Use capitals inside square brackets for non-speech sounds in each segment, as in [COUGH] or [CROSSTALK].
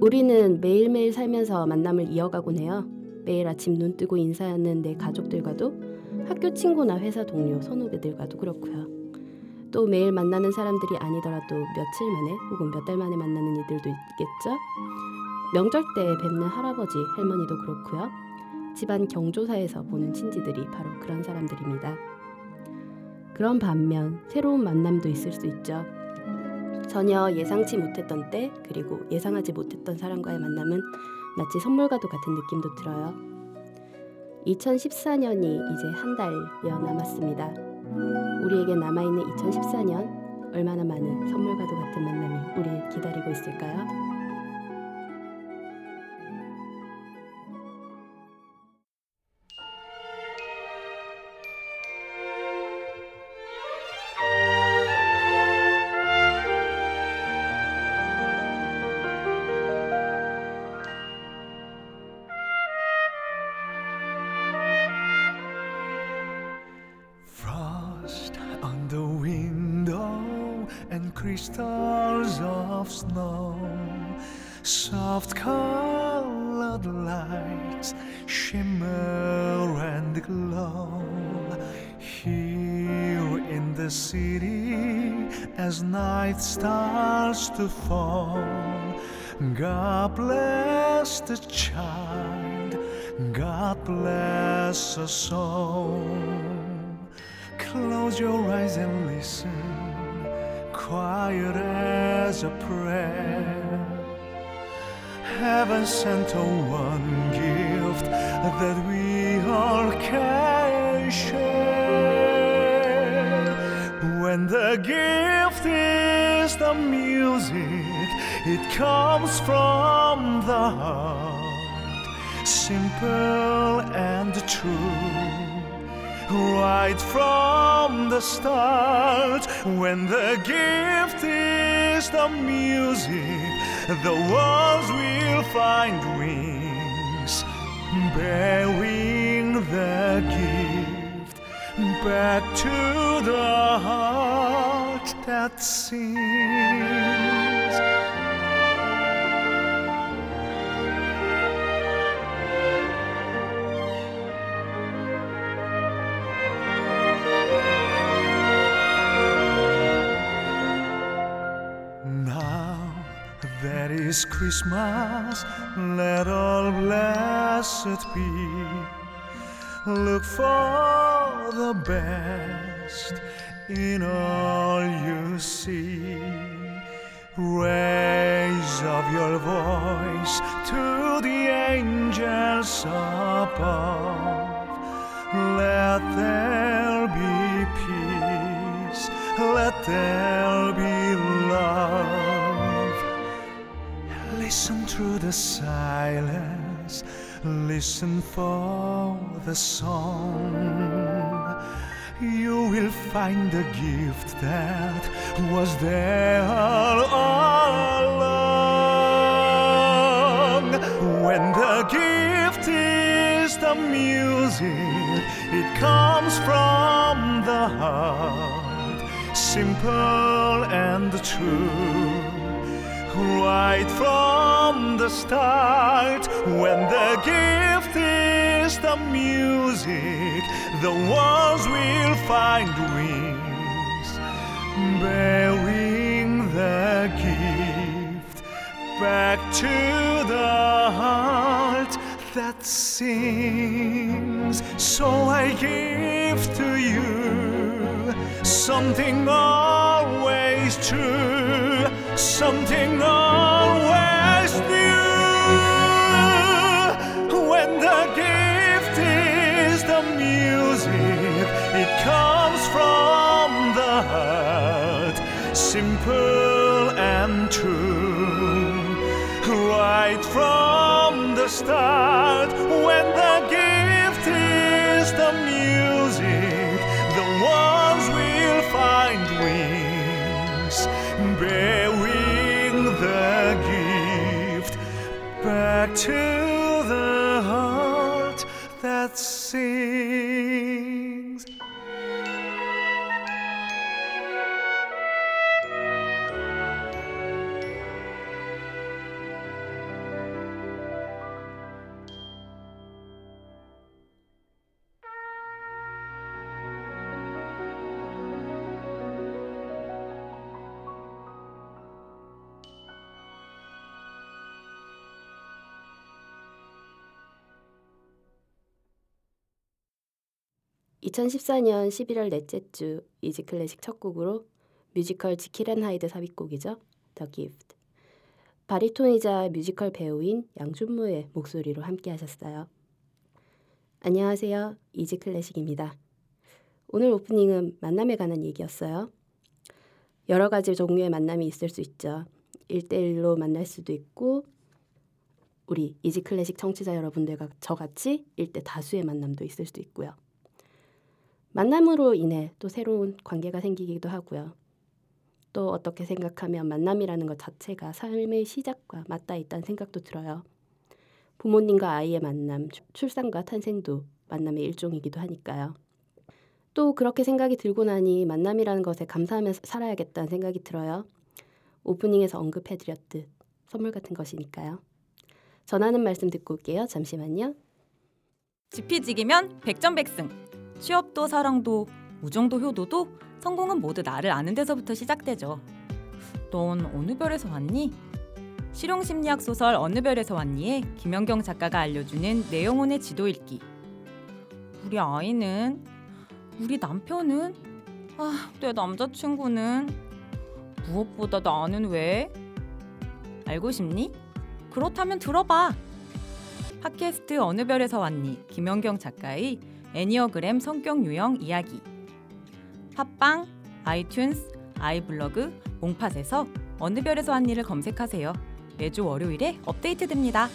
우리는 매일매일 살면서 만남을 이어가곤 해요. 매일 아침 눈 뜨고 인사하는 내 가족들과도 학교 친구나 회사 동료, 선후배들과도 그렇고요. 또 매일 만나는 사람들이 아니더라도 며칠 만에 혹은 몇 달 만에 만나는 이들도 있겠죠. 명절 때 뵙는 할아버지, 할머니도 그렇고요. 집안 경조사에서 보는 친지들이 바로 그런 사람들입니다. 그런 반면 새로운 만남도 있을 수 있죠. 전혀 예상치 못했던 때 그리고 예상하지 못했던 사람과의 만남은 마치 선물과도 같은 느낌도 들어요. 2014년이 이제 한 달여 남았습니다. 우리에게 남아있는 2014년 얼마나 많은 선물과도 같은 만남이 우리를 기다리고 있을까요? Us all. Close your eyes and listen, quiet as a prayer. Heaven sent a one gift that we all can share. When the gift is the music, it comes from the heart, simple true right from the start. When the gift is the music, the walls will find wings, bearing the gift back to the heart that sings. Christmas, let all blessed be. Look for the best in all you see. Raise up your voice to the angels above. Let there be peace, let there be love. Listen through the silence, listen for the song. You will find the gift that was there all along. When the gift is the music, it comes from the heart, simple and true right from the start. When the gift is the music, the walls will find wings, bearing the gift back to the heart that sings. So I give to you something always true, something always new. When the gift is the music, it comes from the heart, simple and true right from the start. When the gift is the music, the walls will find wings, bearing back to the heart that sings. 2014년 11월 넷째 주 이지 클래식 첫 곡으로 뮤지컬 지킬 앤 하이드 삽입곡이죠. The Gift. 바리톤이자 뮤지컬 배우인 양준모의 목소리로 함께 하셨어요. 안녕하세요. 이지 클래식입니다. 오늘 오프닝은 만남에 관한 얘기였어요. 여러 가지 종류의 만남이 있을 수 있죠. 1대1로 만날 수도 있고 우리 이지 클래식 청취자 여러분들과 저같이 1대 다수의 만남도 있을 수도 있고요. 만남으로 인해 또 새로운 관계가 생기기도 하고요. 또 어떻게 생각하면 만남이라는 것 자체가 삶의 시작과 맞닿아 있다는 생각도 들어요. 부모님과 아이의 만남, 출산과 탄생도 만남의 일종이기도 하니까요. 또 그렇게 생각이 들고 나니 만남이라는 것에 감사하면서 살아야겠다는 생각이 들어요. 오프닝에서 언급해드렸듯 선물 같은 것이니까요. 전하는 말씀 듣고 올게요. 잠시만요. 지피지기면 백전백승. 취업도 사랑도 우정도 효도도 성공은 모두 나를 아는 데서부터 시작되죠. 넌 어느 별에서 왔니? 실용심리학 소설 어느 별에서 왔니에 김연경 작가가 알려주는 내 영혼의 지도 읽기. 우리 아이는 우리 남편은 아, 내 남자친구는 무엇보다 나는 왜? 알고 싶니? 그렇다면 들어봐. 팟캐스트 어느 별에서 왔니? 김연경 작가의 애니어그램 성격 유형 이야기. 팟빵, 아이튠스, 아이블로그, 몽팟에서 어느 별에서 왔니를 검색하세요. 매주 월요일에 업데이트됩니다.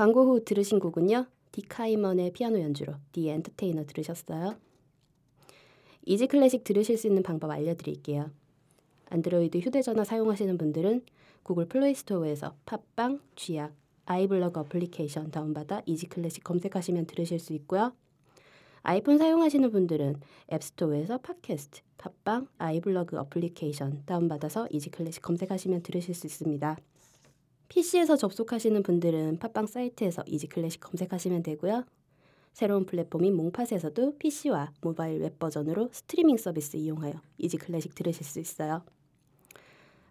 광고 후 들으신 곡은요. 딕 하이먼의 피아노 연주로 The Entertainer 들으셨어요. 이지 클래식 들으실 수 있는 방법 알려드릴게요. 안드로이드 휴대전화 사용하시는 분들은 구글 플레이 스토어에서 팟빵, 쥐약, 아이블로그 어플리케이션 다운받아 이지 클래식 검색하시면 들으실 수 있고요. 아이폰 사용하시는 분들은 앱스토어에서 팟캐스트, 팟빵, 아이블로그 어플리케이션 다운받아서 이지 클래식 검색하시면 들으실 수 있습니다. PC에서 접속하시는 분들은 팟빵 사이트에서 이지 클래식 검색하시면 되고요. 새로운 플랫폼인 몽팟에서도 PC와 모바일 웹 버전으로 스트리밍 서비스 이용하여 이지 클래식 들으실 수 있어요.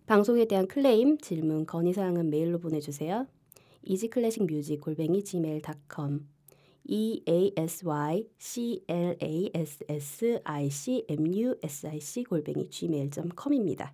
방송에 대한 클레임, 질문, 건의 사항은 메일로 보내주세요. easyclassicmusic 골뱅이 gmail.com e a s y c l a s s i c m u s i c 골뱅이 gmail.com입니다.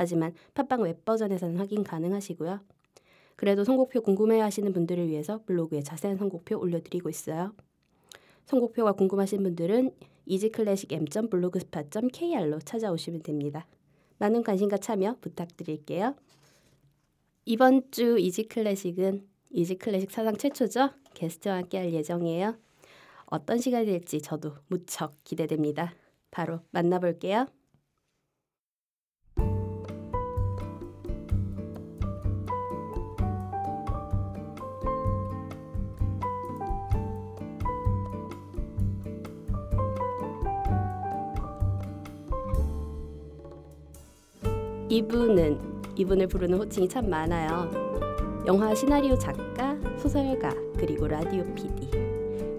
하지만 팟빵 웹 버전에서는 확인 가능하시고요. 그래도 선곡표 궁금해하시는 분들을 위해서 블로그에 자세한 선곡표 올려드리고 있어요. 선곡표가 궁금하신 분들은 easyclassicm.blogspot.kr로 찾아오시면 됩니다. 많은 관심과 참여 부탁드릴게요. 이번 주 이지 클래식은 이지 클래식 사상 최초죠. 게스트와 함께 할 예정이에요. 어떤 시간이 될지 저도 무척 기대됩니다. 바로 만나볼게요. 이분은 이분을 부르는 호칭이 참 많아요. 영화 시나리오 작가, 소설가, 그리고 라디오 PD.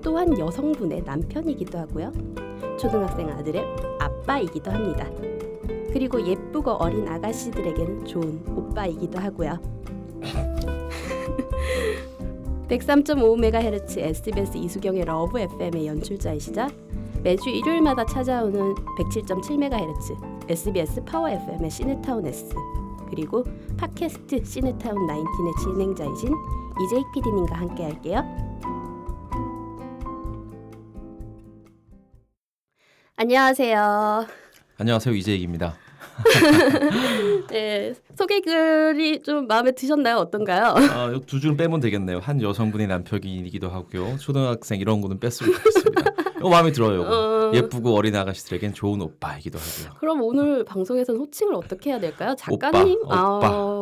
또한 여성분의 남편이기도 하고요. 초등학생 아들의 아빠이기도 합니다. 그리고 예쁘고 어린 아가씨들에게는 좋은 오빠이기도 하고요. [LAUGHS] 103.5MHz SBS 이수경의 러브 FM의 연출자이시자 매주 일요일마다 찾아오는 107.7MHz SBS 파워 FM의 시네타운 S 그리고 팟캐스트 시네타운 19의 진행자이신 이재익 PD님과 함께 할게요. 안녕하세요. 안녕하세요 이재익입니다. [LAUGHS] 네, 소개글이 좀 마음에 드셨나요? 어떤가요? 아, 두 줄은 빼면 되겠네요. 한 여성분의 남편이기도 하고요. 초등학생 이런 거는 뺐으면 좋겠습니다. [LAUGHS] 이거 마음에 들어요. 이거. 어. 예쁘고 어린 아가씨들에겐 좋은 오빠이기도 하고요. 그럼 오늘 방송에서는 호칭을 어떻게 해야 될까요? 작가님? 오빠, 아,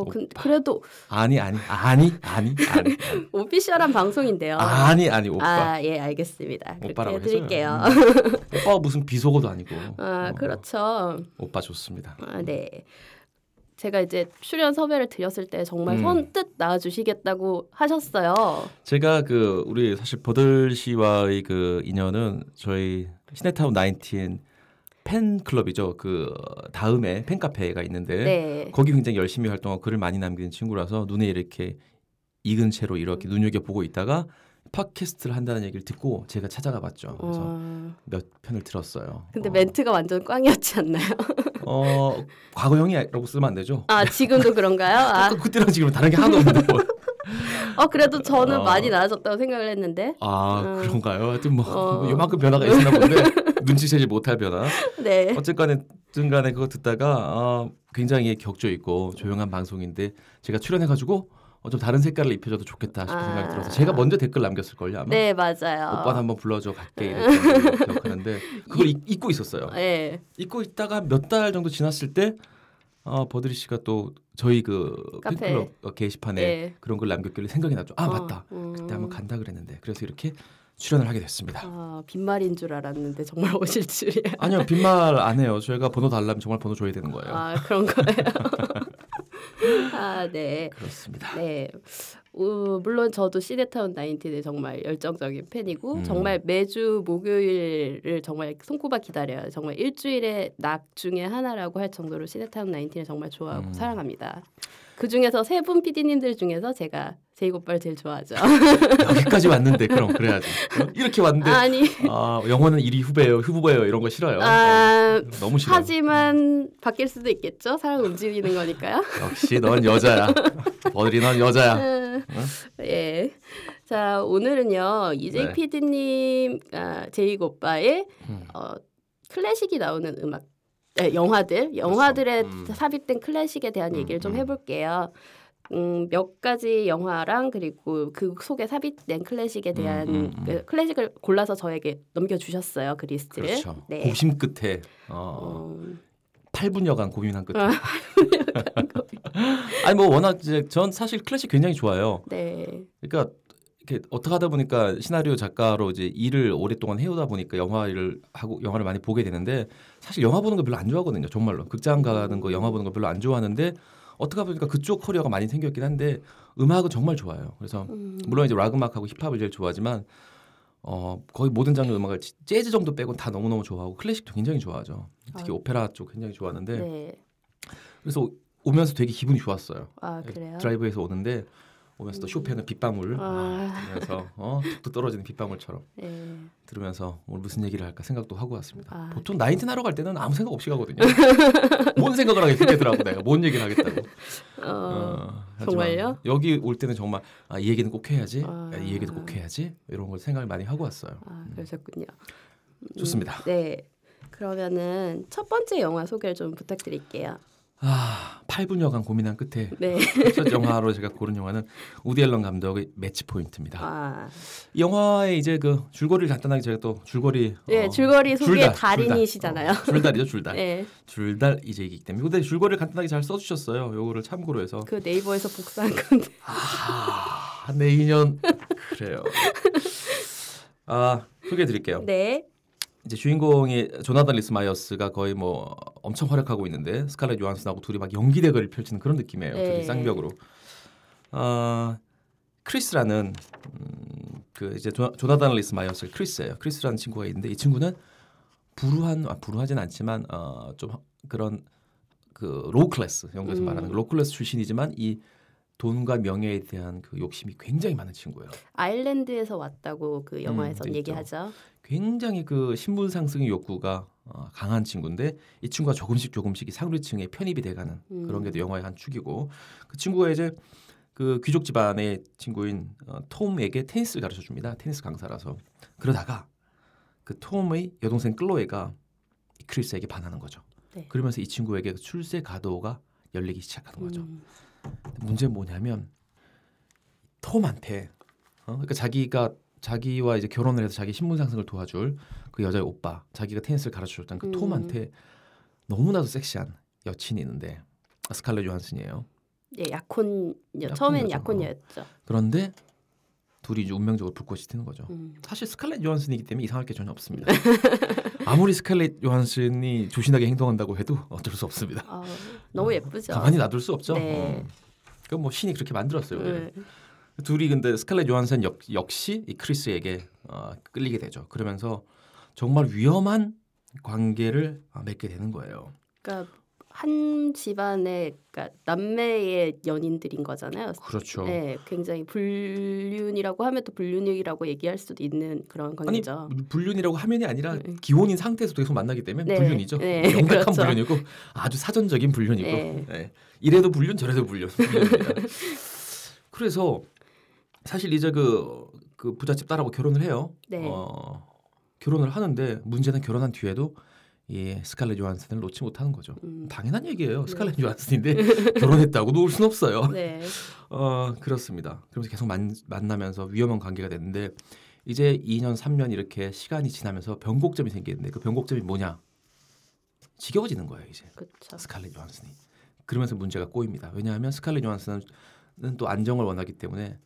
오빠, 근- 오빠. 그래도 아니 아니 아니 아니 아니 [LAUGHS] 오피셜한 방송인데요. 아니 아니 오빠. 아, 예, 알겠습니다. 오빠라고 해 드릴게요. 해줘요. 음. 오빠가 무슨 비속어도 아니고. [LAUGHS] 아, 어, 그렇죠. 오빠 좋습니다. 아, 네. 제가 이제 출연 섭외를 드렸을 때 정말 음. 선뜻 나와주시겠다고 하셨어요. 제가 그 우리 사실 버들 씨와의 그 인연은 저희 시네타운 19 팬클럽이죠. 그 다음에 팬카페가 있는데 네. 거기 굉장히 열심히 활동하고 글을 많이 남기는 친구라서 눈에 이렇게 익은 채로 이렇게 눈여겨 보고 있다가 팟캐스트를 한다는 얘기를 듣고 제가 찾아가 봤죠. 그래서 어, 몇 편을 들었어요. 근데 어, 멘트가 완전 꽝이었지 않나요? [LAUGHS] 어 과거형이라고 쓰면 안 되죠. 아 지금도 그런가요? [LAUGHS] 아, 또 그때랑 지금 다른 게 하나도 없는데 뭐. 어 그래도 저는 어. 많이 나아졌다고 생각을 했는데. 아 음. 그런가요? 하여튼 뭐, 어. 뭐 [LAUGHS] 요만큼 변화가 있었나 본데 눈치채지 못할 변화. 네. 어쨌간에 든간에 그거 듣다가 아, 굉장히 격조 있고 조용한 방송인데 제가 출연해가지고 어, 좀 다른 색깔을 입혀줘도 좋겠다 싶은 아. 생각이 들어서 제가 먼저 댓글 남겼을 걸요 아마. 네 맞아요. 오빠 한번 불러줘 갈게 이랬던 기억하는데 그걸 잊- 잊고 있었어요. 네. 잊고 있다가 몇 달 정도 지났을 때 어, 버드리 씨가 또 저희 그 카페. 팬클럽 어, 게시판에 네. 그런 걸 남겼길래 생각이 났죠. 아 어, 맞다. 음. 그때 한번 간다 그랬는데 그래서 이렇게 출연을 하게 됐습니다. 아 빈말인 줄 알았는데 정말 오실 줄이야. 아니요 빈말 안 해요. 저희가 번호 달라면 정말 번호 줘야 되는 거예요. 아 그런 거예요. [LAUGHS] 아 네. 그렇습니다. 네. 어, 물론 저도 시네타운 19의 정말 열정적인 팬이고 음. 정말 매주 목요일을 정말 손꼽아 기다려요. 정말 일주일의 낙 중에 하나라고 할 정도로 시네타운 19을 정말 좋아하고 음. 사랑합니다. 그 중에서 세 분 PD님들 중에서 제가 제이 오빠를 제일 좋아하죠. [LAUGHS] 여기까지 왔는데 그럼 [LAUGHS] 그래야지. 어? 이렇게 왔는데 아니 아, 영어는 1위 후배예요, 후보예요 이런 거 싫어요. 아, 어, 너무 싫어. 하지만 바뀔 수도 있겠죠. 사람 움직이는 거니까요. [LAUGHS] 역시 넌 여자야. 버들이 넌 여자야. 음, 예. 자 오늘은요 이재익 네. PD님 아, 제이고 오빠의 음. 어, 클래식이 나오는 음악 네, 영화들 영화들에 음. 삽입된 클래식에 대한 음, 얘기를 좀 음. 해볼게요. 음, 몇 가지 영화랑 그리고 그 속에 삽입된 클래식에 대한 음, 음, 음. 그 클래식을 골라서 저에게 넘겨주셨어요 그 리스트를. 그렇죠. 네. 고심 끝에 어, 어, 8분여간 고민한 끝에. [LAUGHS] 아, [LAUGHS] 아니 뭐 워낙 이제 전 사실 클래식 굉장히 좋아해요. 네. 그러니까 이렇게 어떻게 하다 보니까 시나리오 작가로 이제 일을 오랫동안 해오다 보니까 영화 일을 하고 영화를 많이 보게 되는데 사실 영화 보는 거 별로 안 좋아하거든요. 정말로 극장 가는 거 영화 보는 거 별로 안 좋아하는데 어떻게 보니까 그쪽 커리어가 많이 생겼긴 한데 음악은 정말 좋아요. 그래서 음, 물론 이제 락 음악하고 힙합을 제일 좋아하지만 어 거의 모든 장르 음악을 지- 재즈 정도 빼곤 다 너무 너무 좋아하고 클래식도 굉장히 좋아하죠. 특히 아. 오페라 쪽 굉장히 좋아하는데 네. 그래서 오- 오면서 되게 기분이 좋았어요. 아 그래요. 드라이브해서 오는데 오면서 또 쇼팽의 빗방울 아. 아, 들으면서 어, 툭툭 떨어지는 빗방울처럼 네. 들으면서 오늘 무슨 얘기를 할까 생각도 하고 왔습니다. 아. 보통 나인틴 하러 갈 때는 아무 생각 없이 가거든요. [LAUGHS] 뭔 생각을 하겠겠더라고 내가 뭔 얘기를 하겠다고. 어, 어, 정말요? 여기 올 때는 정말 아, 이 얘기는 꼭 해야지. 아. 아, 이 얘기도 꼭 해야지. 이런 걸 생각을 많이 하고 왔어요. 아 그러셨군요. 음, 좋습니다. 네. 그러면은 첫 번째 영화 소개를 좀 부탁드릴게요. 아, 8분여간 고민한 끝에 네. 첫 영화로 제가 고른 영화는 우디 앨런 감독의 매치 포인트입니다. 아, 이 영화의 이제 그 줄거리를 간단하게 제가 또 줄거리 네 어, 줄거리 소개 줄달, 달인이시잖아요. 줄달. 어, 줄달이죠 줄달. 네. 줄달 이제이기 때문에 근데 줄거리를 간단하게 잘 써주셨어요. 요거를 참고로 해서 그 네이버에서 복사한 건데. 아, 네이년 그래요. 아 소개해드릴게요. 네. 이제 주인공이 조나단 리스 마이어스가 거의 뭐 엄청 활약하고 있는데 스칼렛 요한슨하고 둘이 막 연기 대결을 펼치는 그런 느낌이에요. 네. 둘이 쌍벽으로. 아 크리스라는 음, 그 이제 조, 조나단 리스 마이어스 크리스예요. 크리스라는 친구가 있는데 이 친구는 불우한 아, 불우하진 않지만 어, 좀 그런 그 low class 영국에서 음. 말하는 low class 출신이지만 이 돈과 명예에 대한 그 욕심이 굉장히 많은 친구예요. 아일랜드에서 왔다고 그 영화에서 음, 얘기하죠. 굉장히 그 신분 상승의 욕구가 어, 강한 친구인데 이 친구가 조금씩 조금씩 이 상류층에 편입이 돼가는 음. 그런 게 영화의 한 축이고 그 친구가 이제 그 귀족 집안의 친구인 어, 톰에게 테니스를 가르쳐 줍니다. 테니스 강사라서 그러다가 그 톰의 여동생 클로에가 이 크리스에게 반하는 거죠. 네. 그러면서 이 친구에게 그 출세 가도가 열리기 시작하는 거죠. 음, 문제는 뭐냐면 톰한테 어? 그러니까 자기가 자기와 이제 결혼을 해서 자기 신분 상승을 도와줄 그 여자의 오빠 자기가 테니스를 가르쳐 줬던 그 음. 톰한테 너무나도 섹시한 여친이 있는데 스칼렛 요한슨이에요. 예, 약혼녀. 처음엔 약혼녀죠. 약혼녀였죠. 그런데 둘이 이제 운명적으로 불꽃이 튀는 거죠. 음. 사실 스칼렛 요한슨이기 때문에 이상할 게 전혀 없습니다. [LAUGHS] 아무리 스칼렛 요한슨이 조신하게 행동한다고 해도 어쩔 수 없습니다. 아, 너무 예쁘죠. 가만히 놔둘 수 없죠. 네. 어. 그건 뭐 신이 그렇게 만들었어요. 네. 둘이 근데 스칼렛 요한슨 역, 역시 이 크리스에게 어, 끌리게 되죠. 그러면서 정말 위험한 관계를 어, 맺게 되는 거예요. 그러니까 한 집안의 그러니까 남매의 연인들인 거잖아요. 그렇죠. 네, 굉장히 불륜이라고 하면 또 불륜이라고 얘기할 수도 있는 그런 아니 관계죠. 불륜이라고 하면이 아니라 네. 기혼인 상태에서 계속 만나기 때문에 네. 불륜이죠. 네, 명백한 그렇죠. 불륜이고 아주 사전적인 불륜이고 네. 네. 이래도 불륜 저래도 불륜. [LAUGHS] 그래서 사실 이제 그, 그 부잣집 딸하고 결혼을 해요. 네. 어, 결혼을 하는데 문제는 결혼한 뒤에도 이 스칼렛 요한슨을 놓지 못하는 거죠. 음. 당연한 얘기예요. 네. 스칼렛 요한슨인데 [LAUGHS] 결혼했다고 놓을 순 없어요. 네. [LAUGHS] 어 그렇습니다. 그러면서 계속 만, 만나면서 위험한 관계가 됐는데 이제 2년 3년 이렇게 시간이 지나면서 변곡점이 생기는데 그 변곡점이 뭐냐? 지겨워지는 거예요 이제 그렇죠. 스칼렛 요한슨이. 그러면서 문제가 꼬입니다. 왜냐하면 스칼렛 요한슨은 또 안정을 원하기 때문에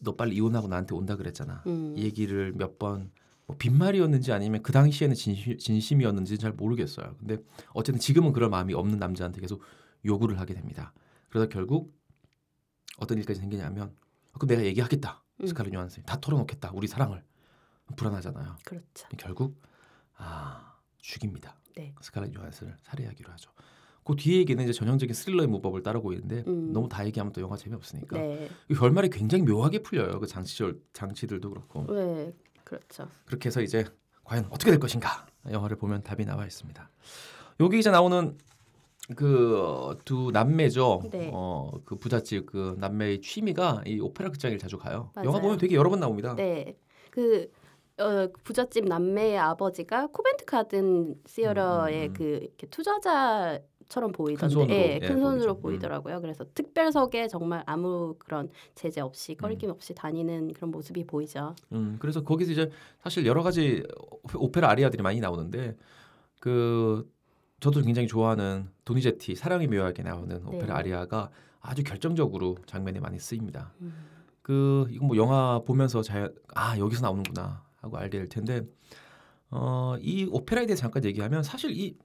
너 빨리 이혼하고 나한테 온다 그랬잖아. 음. 이 얘기를 몇 번 뭐 빈말이었는지 아니면 그 당시에는 진심, 진심 이었는지 잘 모르겠어요. 근데 어쨌든 지금은 그럴 마음이 없는 남자한테 계속 요구를 하게 됩니다. 그러다 결국 어떤 일까지 생기냐면 그럼 내가 얘기하겠다. 음. 스칼렛 요한슨 다 털어놓겠다. 우리 사랑을 불안하잖아요. 그렇죠. 결국 아 죽입니다. 네. 스칼렛 요한슨을 살해하기로 하죠. 그 뒤에 얘기는 이제 전형적인 스릴러의 무법을 따르고 있는데 음. 너무 다 얘기하면 또 영화 재미없으니까 네. 이 결말이 굉장히 묘하게 풀려요. 그 장치절 장치들도 그렇고 네. 그렇죠. 그렇게 해서 이제 과연 어떻게 될 것인가 영화를 보면 답이 나와 있습니다. 여기 이제 나오는 그 두 남매죠. 네. 어그 부잣집 그 남매의 취미가 이 오페라 극장을 자주 가요. 영화 맞아요. 보면 되게 여러 번 나옵니다. 네. 그 어, 부잣집 남매의 아버지가 코벤트 가든 시어러의 음, 음. 그 이렇게 투자자 처럼 보이던데, 손으로, 예, 예, 큰 손으로 보이죠. 음. 보이더라고요. 그래서 특별석에 정말 아무 그런 제재 없이 음. 꺼리낌 없이 다니는 그런 모습이 보이죠. 음, 그래서 거기서 이제 사실 여러 가지 오페라 아리아들이 많이 나오는데 그 저도 굉장히 좋아하는 도니제티 사랑의 묘하게 나오는 오페라 네. 아리아가 아주 결정적으로 장면에 많이 쓰입니다. 음. 그 이거 뭐 영화 보면서 잘아 여기서 나오는구나 하고 알게 될 텐데 어 이 오페라에 대해 서 잠깐 얘기하면 사실 이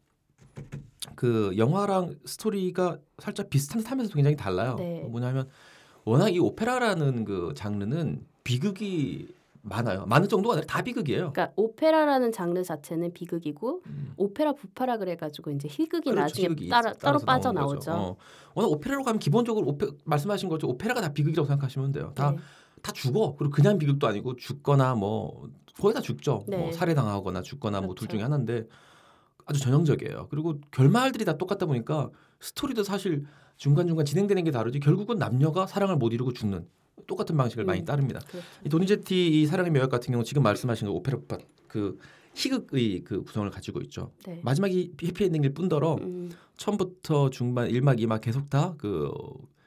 그 영화랑 스토리가 살짝 비슷한 듯하면서도 굉장히 달라요. 네. 뭐냐면 워낙 이 오페라라는 그 장르는 비극이 많아요. 많은 정도가 아니라 다 비극이에요. 그러니까 오페라라는 장르 자체는 비극이고 음. 오페라 부파라 그래가지고 이제 희극이 그렇죠. 나중에 희극이 따라, 따로 빠져 나오죠. 거죠. 어. 워낙 오페라로 가면 기본적으로 오페, 말씀하신 것처럼 오페라가 다 비극이라고 생각하시면 돼요. 다 네. 다 죽어. 그리고 그냥 비극도 아니고 죽거나 뭐 거의 다 죽죠. 네. 뭐 살해당하거나 죽거나 뭐둘 그렇죠. 중에 하나인데 아주 전형적이에요. 그리고 결말들이 다 똑같다 보니까 스토리도 사실 중간중간 진행되는 게 다르지 결국은 남녀가 사랑을 못 이루고 죽는 똑같은 방식을 많이 음. 따릅니다. 그렇죠. 이 도니제티 이 사랑의 묘약 같은 경우 지금 말씀하신 그 오페라 파- 그 희극의 그 구성을 가지고 있죠. 네. 마지막이 해피엔딩일 뿐더러 음, 처음부터 중반 1막 2막 계속 다 그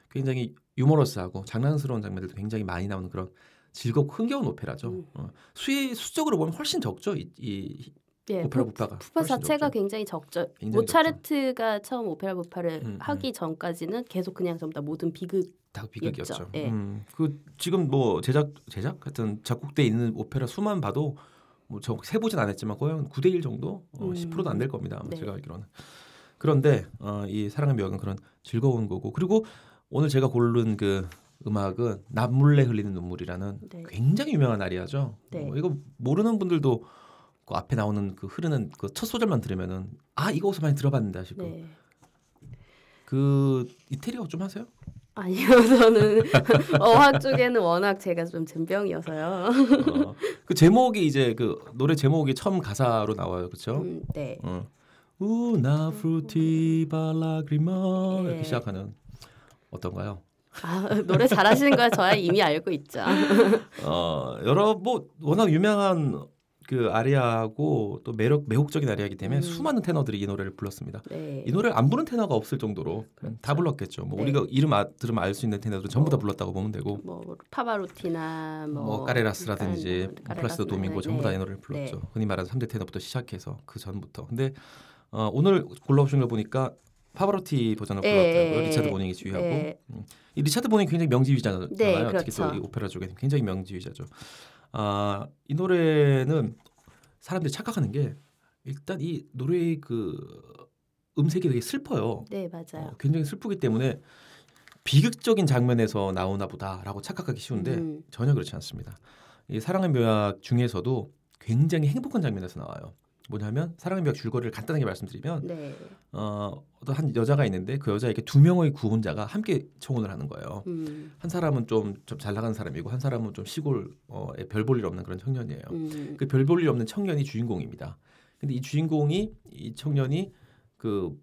굉장히 유머러스하고 장난스러운 장면들도 굉장히 많이 나오는 그런 즐겁고 흥겨운 오페라죠. 음. 어, 수의 수적으로 보면 훨씬 적죠. 이, 이 예, 오페라 부- 부파가 부파 자체가 적죠. 굉장히 적죠. 굉장히 모차르트가 처음 오페라 부파를 음, 하기 전까지는 계속 그냥 전부 다 모든 비극 다 비극이었죠. 예. 음, 그 지금 뭐 제작 제작 같은 작곡돼 있는 오페라 수만 봐도 뭐저 세보진 않았지만 거의 한 9대 1 정도 어, 음. 10%도 안 될 겁니다. 아마 네. 제가 알기로는. 그런데 어, 이 사랑의 묘약은 그런 즐거운 거고 그리고 오늘 제가 고른 그 음악은 남몰래 흘리는 눈물이라는 네. 굉장히 유명한 아리아죠. 네. 어, 이거 모르는 분들도 그 앞에 나오는 그 흐르는 그 첫 소절만 들으면은 아 이거 어디서 많이 들어봤는데 하시고 네. 그 이태리어 좀 하세요? 아니요 [LAUGHS] 저는 어학 쪽에는 워낙 제가 좀 젬병이어서요. 어, 그 제목이 이제 그 노래 제목이 처음 가사로 나와요, 그렇죠? 음, 네. 어. Una furtiva lagrima 예. 이렇게 시작하는 어떤가요? 아, 노래 잘하시는 걸 저야 이미 알고 있죠. [LAUGHS] 어, 여러 뭐 워낙 유명한 그 아리아고 또 매력 매혹적인 아리아이기 때문에 음. 수많은 테너들이 이 노래를 불렀습니다. 네. 이 노래를 안 부른 테너가 없을 정도로 다 불렀겠죠. 뭐 네. 우리가 이름 아, 들으면 알 수 있는 테너들은 전부 다 뭐, 불렀다고 보면 되고 뭐 파바로티나 뭐, 뭐, 까레라스라든지 까레라스, 플라시도 도밍고 네. 전부 다 이 노래를 불렀죠. 네. 흔히 말하는 3대 테너부터 시작해서 그 전부터. 근데 어, 오늘 골라오신 걸 보니까 파바로티 버전을 예, 불렀더라고요. 예, 리차드 예. 보닝이 지휘하고 예. 이 리차드 보닝 굉장히 명지휘자잖아요. 네, 특히 또 그렇죠. 이 오페라 쪽에는 굉장히 명지휘자죠. 아, 이 노래는 사람들이 착각하는 게 일단 이 노래의 그 음색이 되게 슬퍼요. 네 맞아요. 어, 굉장히 슬프기 때문에 비극적인 장면에서 나오나 보다라고 착각하기 쉬운데 음, 전혀 그렇지 않습니다. 이 사랑의 묘약 중에서도 굉장히 행복한 장면에서 나와요. 뭐냐면 사랑의 묘약 줄거리를 간단하게 말씀드리면 네. 어, 어떤 한 여자가 있는데 그 여자에게 두 명의 구혼자가 함께 청혼을 하는 거예요. 음, 한 사람은 좀잘 나가는 사람이고 한 사람은 좀 시골에 별 볼 일 없는 그런 청년이에요. 음, 그별 볼 일 없는 청년이 주인공입니다. 근데 이 주인공이 이 청년이 그,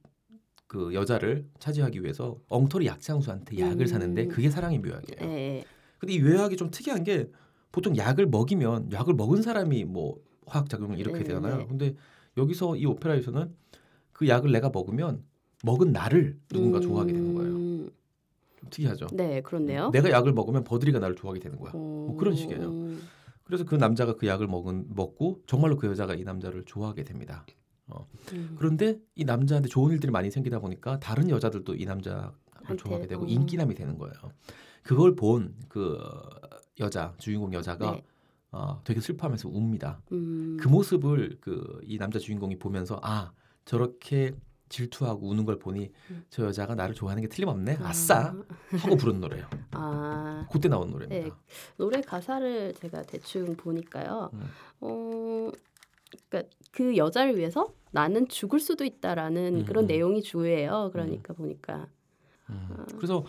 그 여자를 차지하기 위해서 엉터리 약장수한테 약을 음. 사는데 그게 사랑의 묘약이에요. 네. 근데 이 묘약이 좀 특이한 게 보통 약을 먹이면 약을 먹은 사람이 뭐 화학 작용을 이렇게 네, 되잖아요. 네. 근데 여기서 이 오페라에서는 그 약을 내가 먹으면 먹은 나를 누군가 좋아하게 되는 거예요. 음, 좀 특이하죠. 네 그렇네요. 내가 약을 먹으면 버드리가 나를 좋아하게 되는 거야. 뭐 그런 식이에요. 그래서 그 남자가 그 약을 먹은 먹고 정말로 그 여자가 이 남자를 좋아하게 됩니다. 음, 그런데 이 남자한테 좋은 일들이 많이 생기다 보니까 다른 여자들도 이 남자를 좋아하게 되고 어. 인기남이 되는 거예요. 그걸 본 그 여자 주인공 여자가 네. 어, 되게 슬퍼하면서 웁니다. 음, 그 모습을 그 이 남자 주인공이 보면서 아 저렇게 질투하고 우는 걸 보니 음. 저 여자가 나를 좋아하는 게 틀림없네. 아. 아싸 하고 부른 노래예요. 아 그때 나온 노래입니다. 네. 노래 가사를 제가 대충 보니까요. 음. 어, 그러니까 그 여자를 위해서 나는 죽을 수도 있다라는 음, 그런 음. 내용이 주예요. 그러니까 보니까 음. 그래서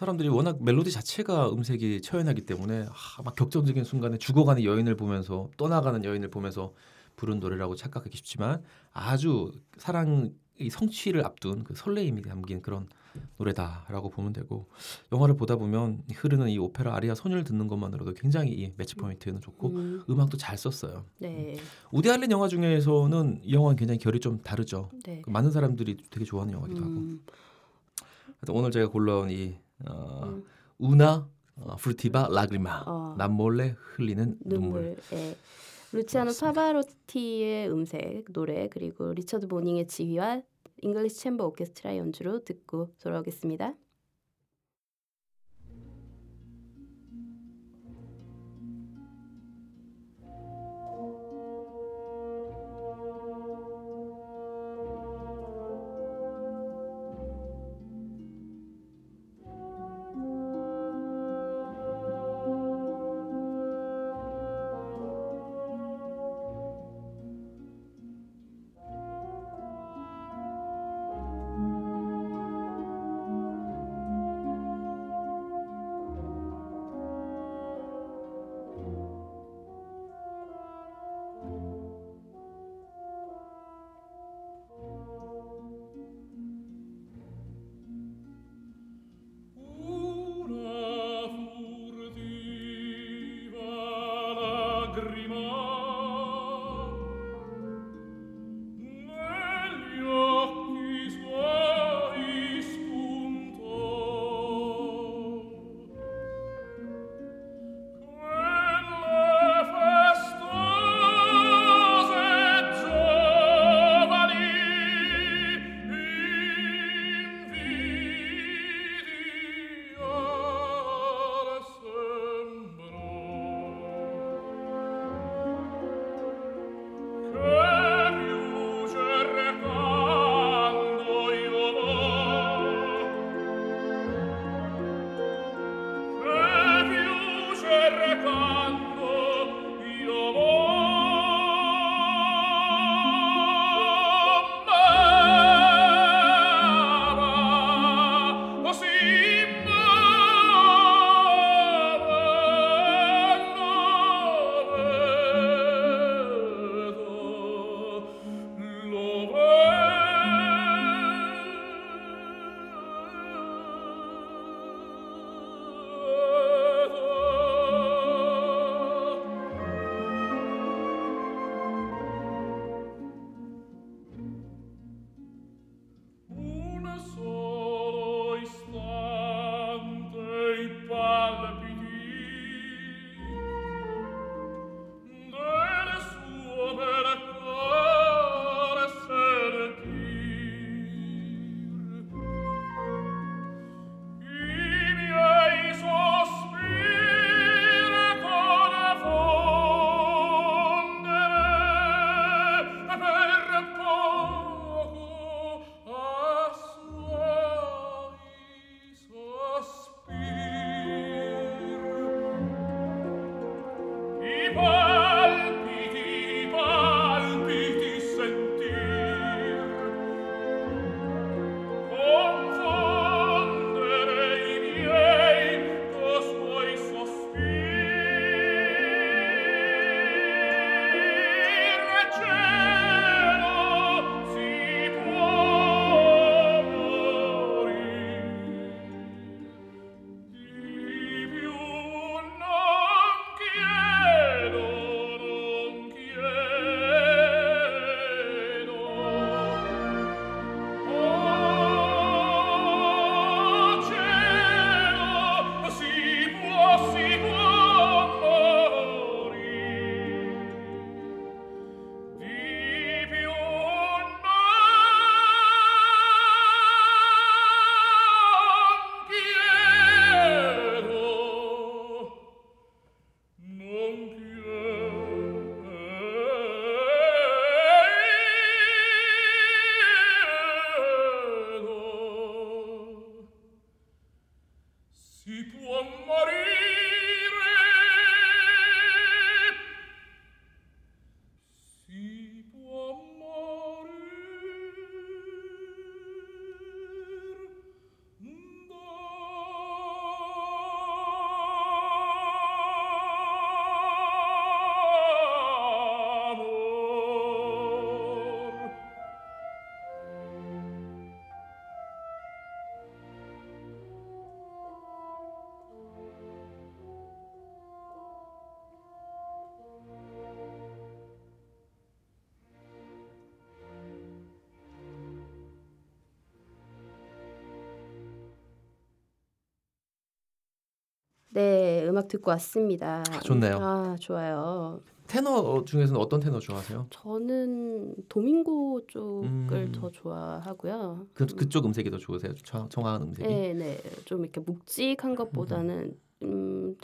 사람들이 워낙 멜로디 자체가 음색이 처연하기 때문에 아, 막 격정적인 순간에 죽어가는 여인을 보면서 떠나가는 여인을 보면서 부른 노래라고 착각하기 쉽지만 아주 사랑의 성취를 앞둔 그 설레임이 담긴 그런 노래다라고 보면 되고 영화를 보다 보면 흐르는 이 오페라 아리아 선율 듣는 것만으로도 굉장히 이 매치 포인트는 좋고 음, 음악도 잘 썼어요. 네, 우디 알렌 영화 중에서는 이 영화는 굉장히 결이 좀 다르죠. 네. 그 많은 사람들이 되게 좋아하는 영화기도 하고. 음, 하여튼 오늘 제가 골라온 이 어, 음. Una 어, furtiva lagrima 어. 남몰래 흘리는 눈물. 눈물. 예. 루치아노 맞습니다. 파바로티의 음색 노래 그리고 리처드 보닝의 지휘와 잉글리시 챔버 오케스트라 연주로 듣고 돌아오겠습니다. 음악 듣고 왔습니다. 좋네요. 아 좋아요. 테너 중에서는 어떤 테너 좋아하세요? 저는 도밍고 쪽을 음. 더 좋아하고요. 그 그쪽 음색이 더 좋으세요? 청, 청아한 음색이? 네, 네, 좀 이렇게 묵직한 것보다는 음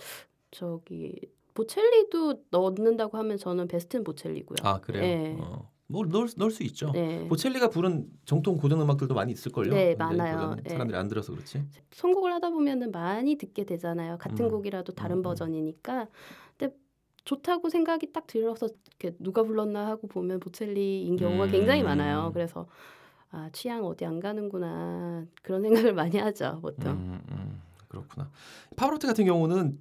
저기 보첼리도 넣는다고 하면 저는 베스트는 보첼리고요. 아 그래요? 네. 어. 뭐 넣을, 넣을 수 있죠. 네. 보첼리가 부른 정통 고전 음악들도 많이 있을걸요. 네, 많아요. 네. 사람들이 안 들어서 그렇지. 선곡을 하다 보면은 많이 듣게 되잖아요. 같은 음. 곡이라도 다른 음, 음. 버전이니까. 근데 좋다고 생각이 딱 들어서 이렇게 누가 불렀나 하고 보면 보첼리인 경우가 음. 굉장히 많아요. 그래서 아 취향 어디 안 가는구나 그런 생각을 많이 하죠 보통. 음, 음, 그렇구나. 파브로티 같은 경우는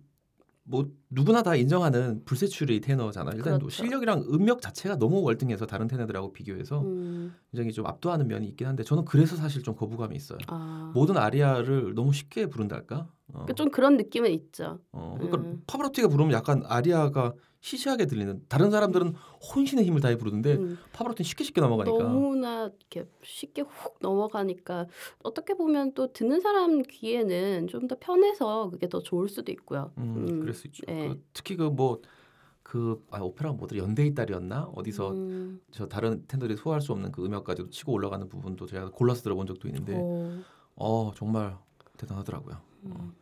뭐 누구나 다 인정하는 불세출의 테너잖아. 일단 뭐 그렇죠. 실력이랑 음역 자체가 너무 월등해서 다른 테너들하고 비교해서 음, 굉장히 좀 압도하는 면이 있긴 한데 저는 그래서 사실 좀 거부감이 있어요. 아, 모든 아리아를 너무 쉽게 부른달까? 어. 그좀 그런 느낌은 있죠. 어, 그러니까 음. 파브로티가 부르면 약간 아리아가 시시하게 들리는 다른 사람들은 혼신의 힘을 다해 부르는데 음, 파브로티는 쉽게 쉽게 넘어가니까 너무나 이렇게 쉽게 훅 넘어가니까 어떻게 보면 또 듣는 사람 귀에는 좀 더 편해서 그게 더 좋을 수도 있고요. 음, 음, 그럴 수 있죠. 네. 그, 특히 그뭐 그 아, 오페라 뭐더라 연대의 딸이었나 어디서 음, 저 다른 텐더들이 소화할 수 없는 그 음역까지도 치고 올라가는 부분도 제가 골라서 들어본 적도 있는데 어, 어 정말 대단하더라고요. 음.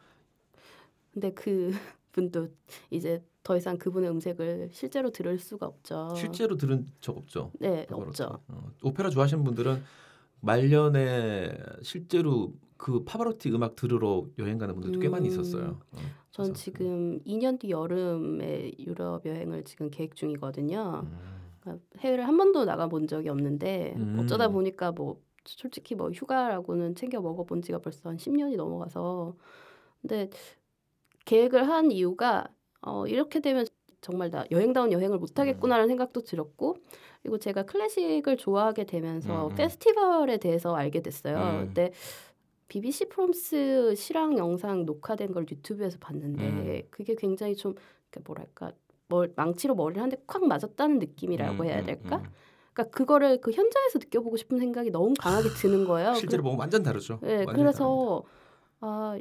근데 그 [LAUGHS] 분도 이제 더 이상 그분의 음색을 실제로 들을 수가 없죠. 실제로 들은 적 없죠. 네. 없죠. 어, 오페라 좋아하시는 분들은 말년에 실제로 그 파바로티 음악 들으러 여행 가는 분들도 꽤 많이 음. 있었어요. 어, 전 그래서, 지금 2년 뒤 여름에 유럽 여행을 지금 계획 중이거든요. 음, 그러니까 해외를 한 번도 나가본 적이 없는데 음. 어쩌다 보니까 뭐 솔직히 뭐 휴가라고는 챙겨 먹어본 지가 벌써 한 10년이 넘어가서 근데 계획을 한 이유가 어 이렇게 되면 정말 나 여행다운 여행을 못 하겠구나라는 생각도 들었고 그리고 제가 클래식을 좋아하게 되면서 음, 음. 페스티벌에 대해서 알게 됐어요. 음. 그때 BBC 프롬스 실황 영상 녹화된 걸 유튜브에서 음. 봤는데 그게 굉장히 좀 뭐랄까 뭘 망치로 머리를 한 대 콱 맞았다는 느낌이라고 음, 해야 음, 될까? 음. 그러니까 그거를 그 현장에서 느껴보고 싶은 생각이 너무 강하게 드는 거예요. 실제로 보면 완전 다르죠. 그, 네, 완전히 그래서 아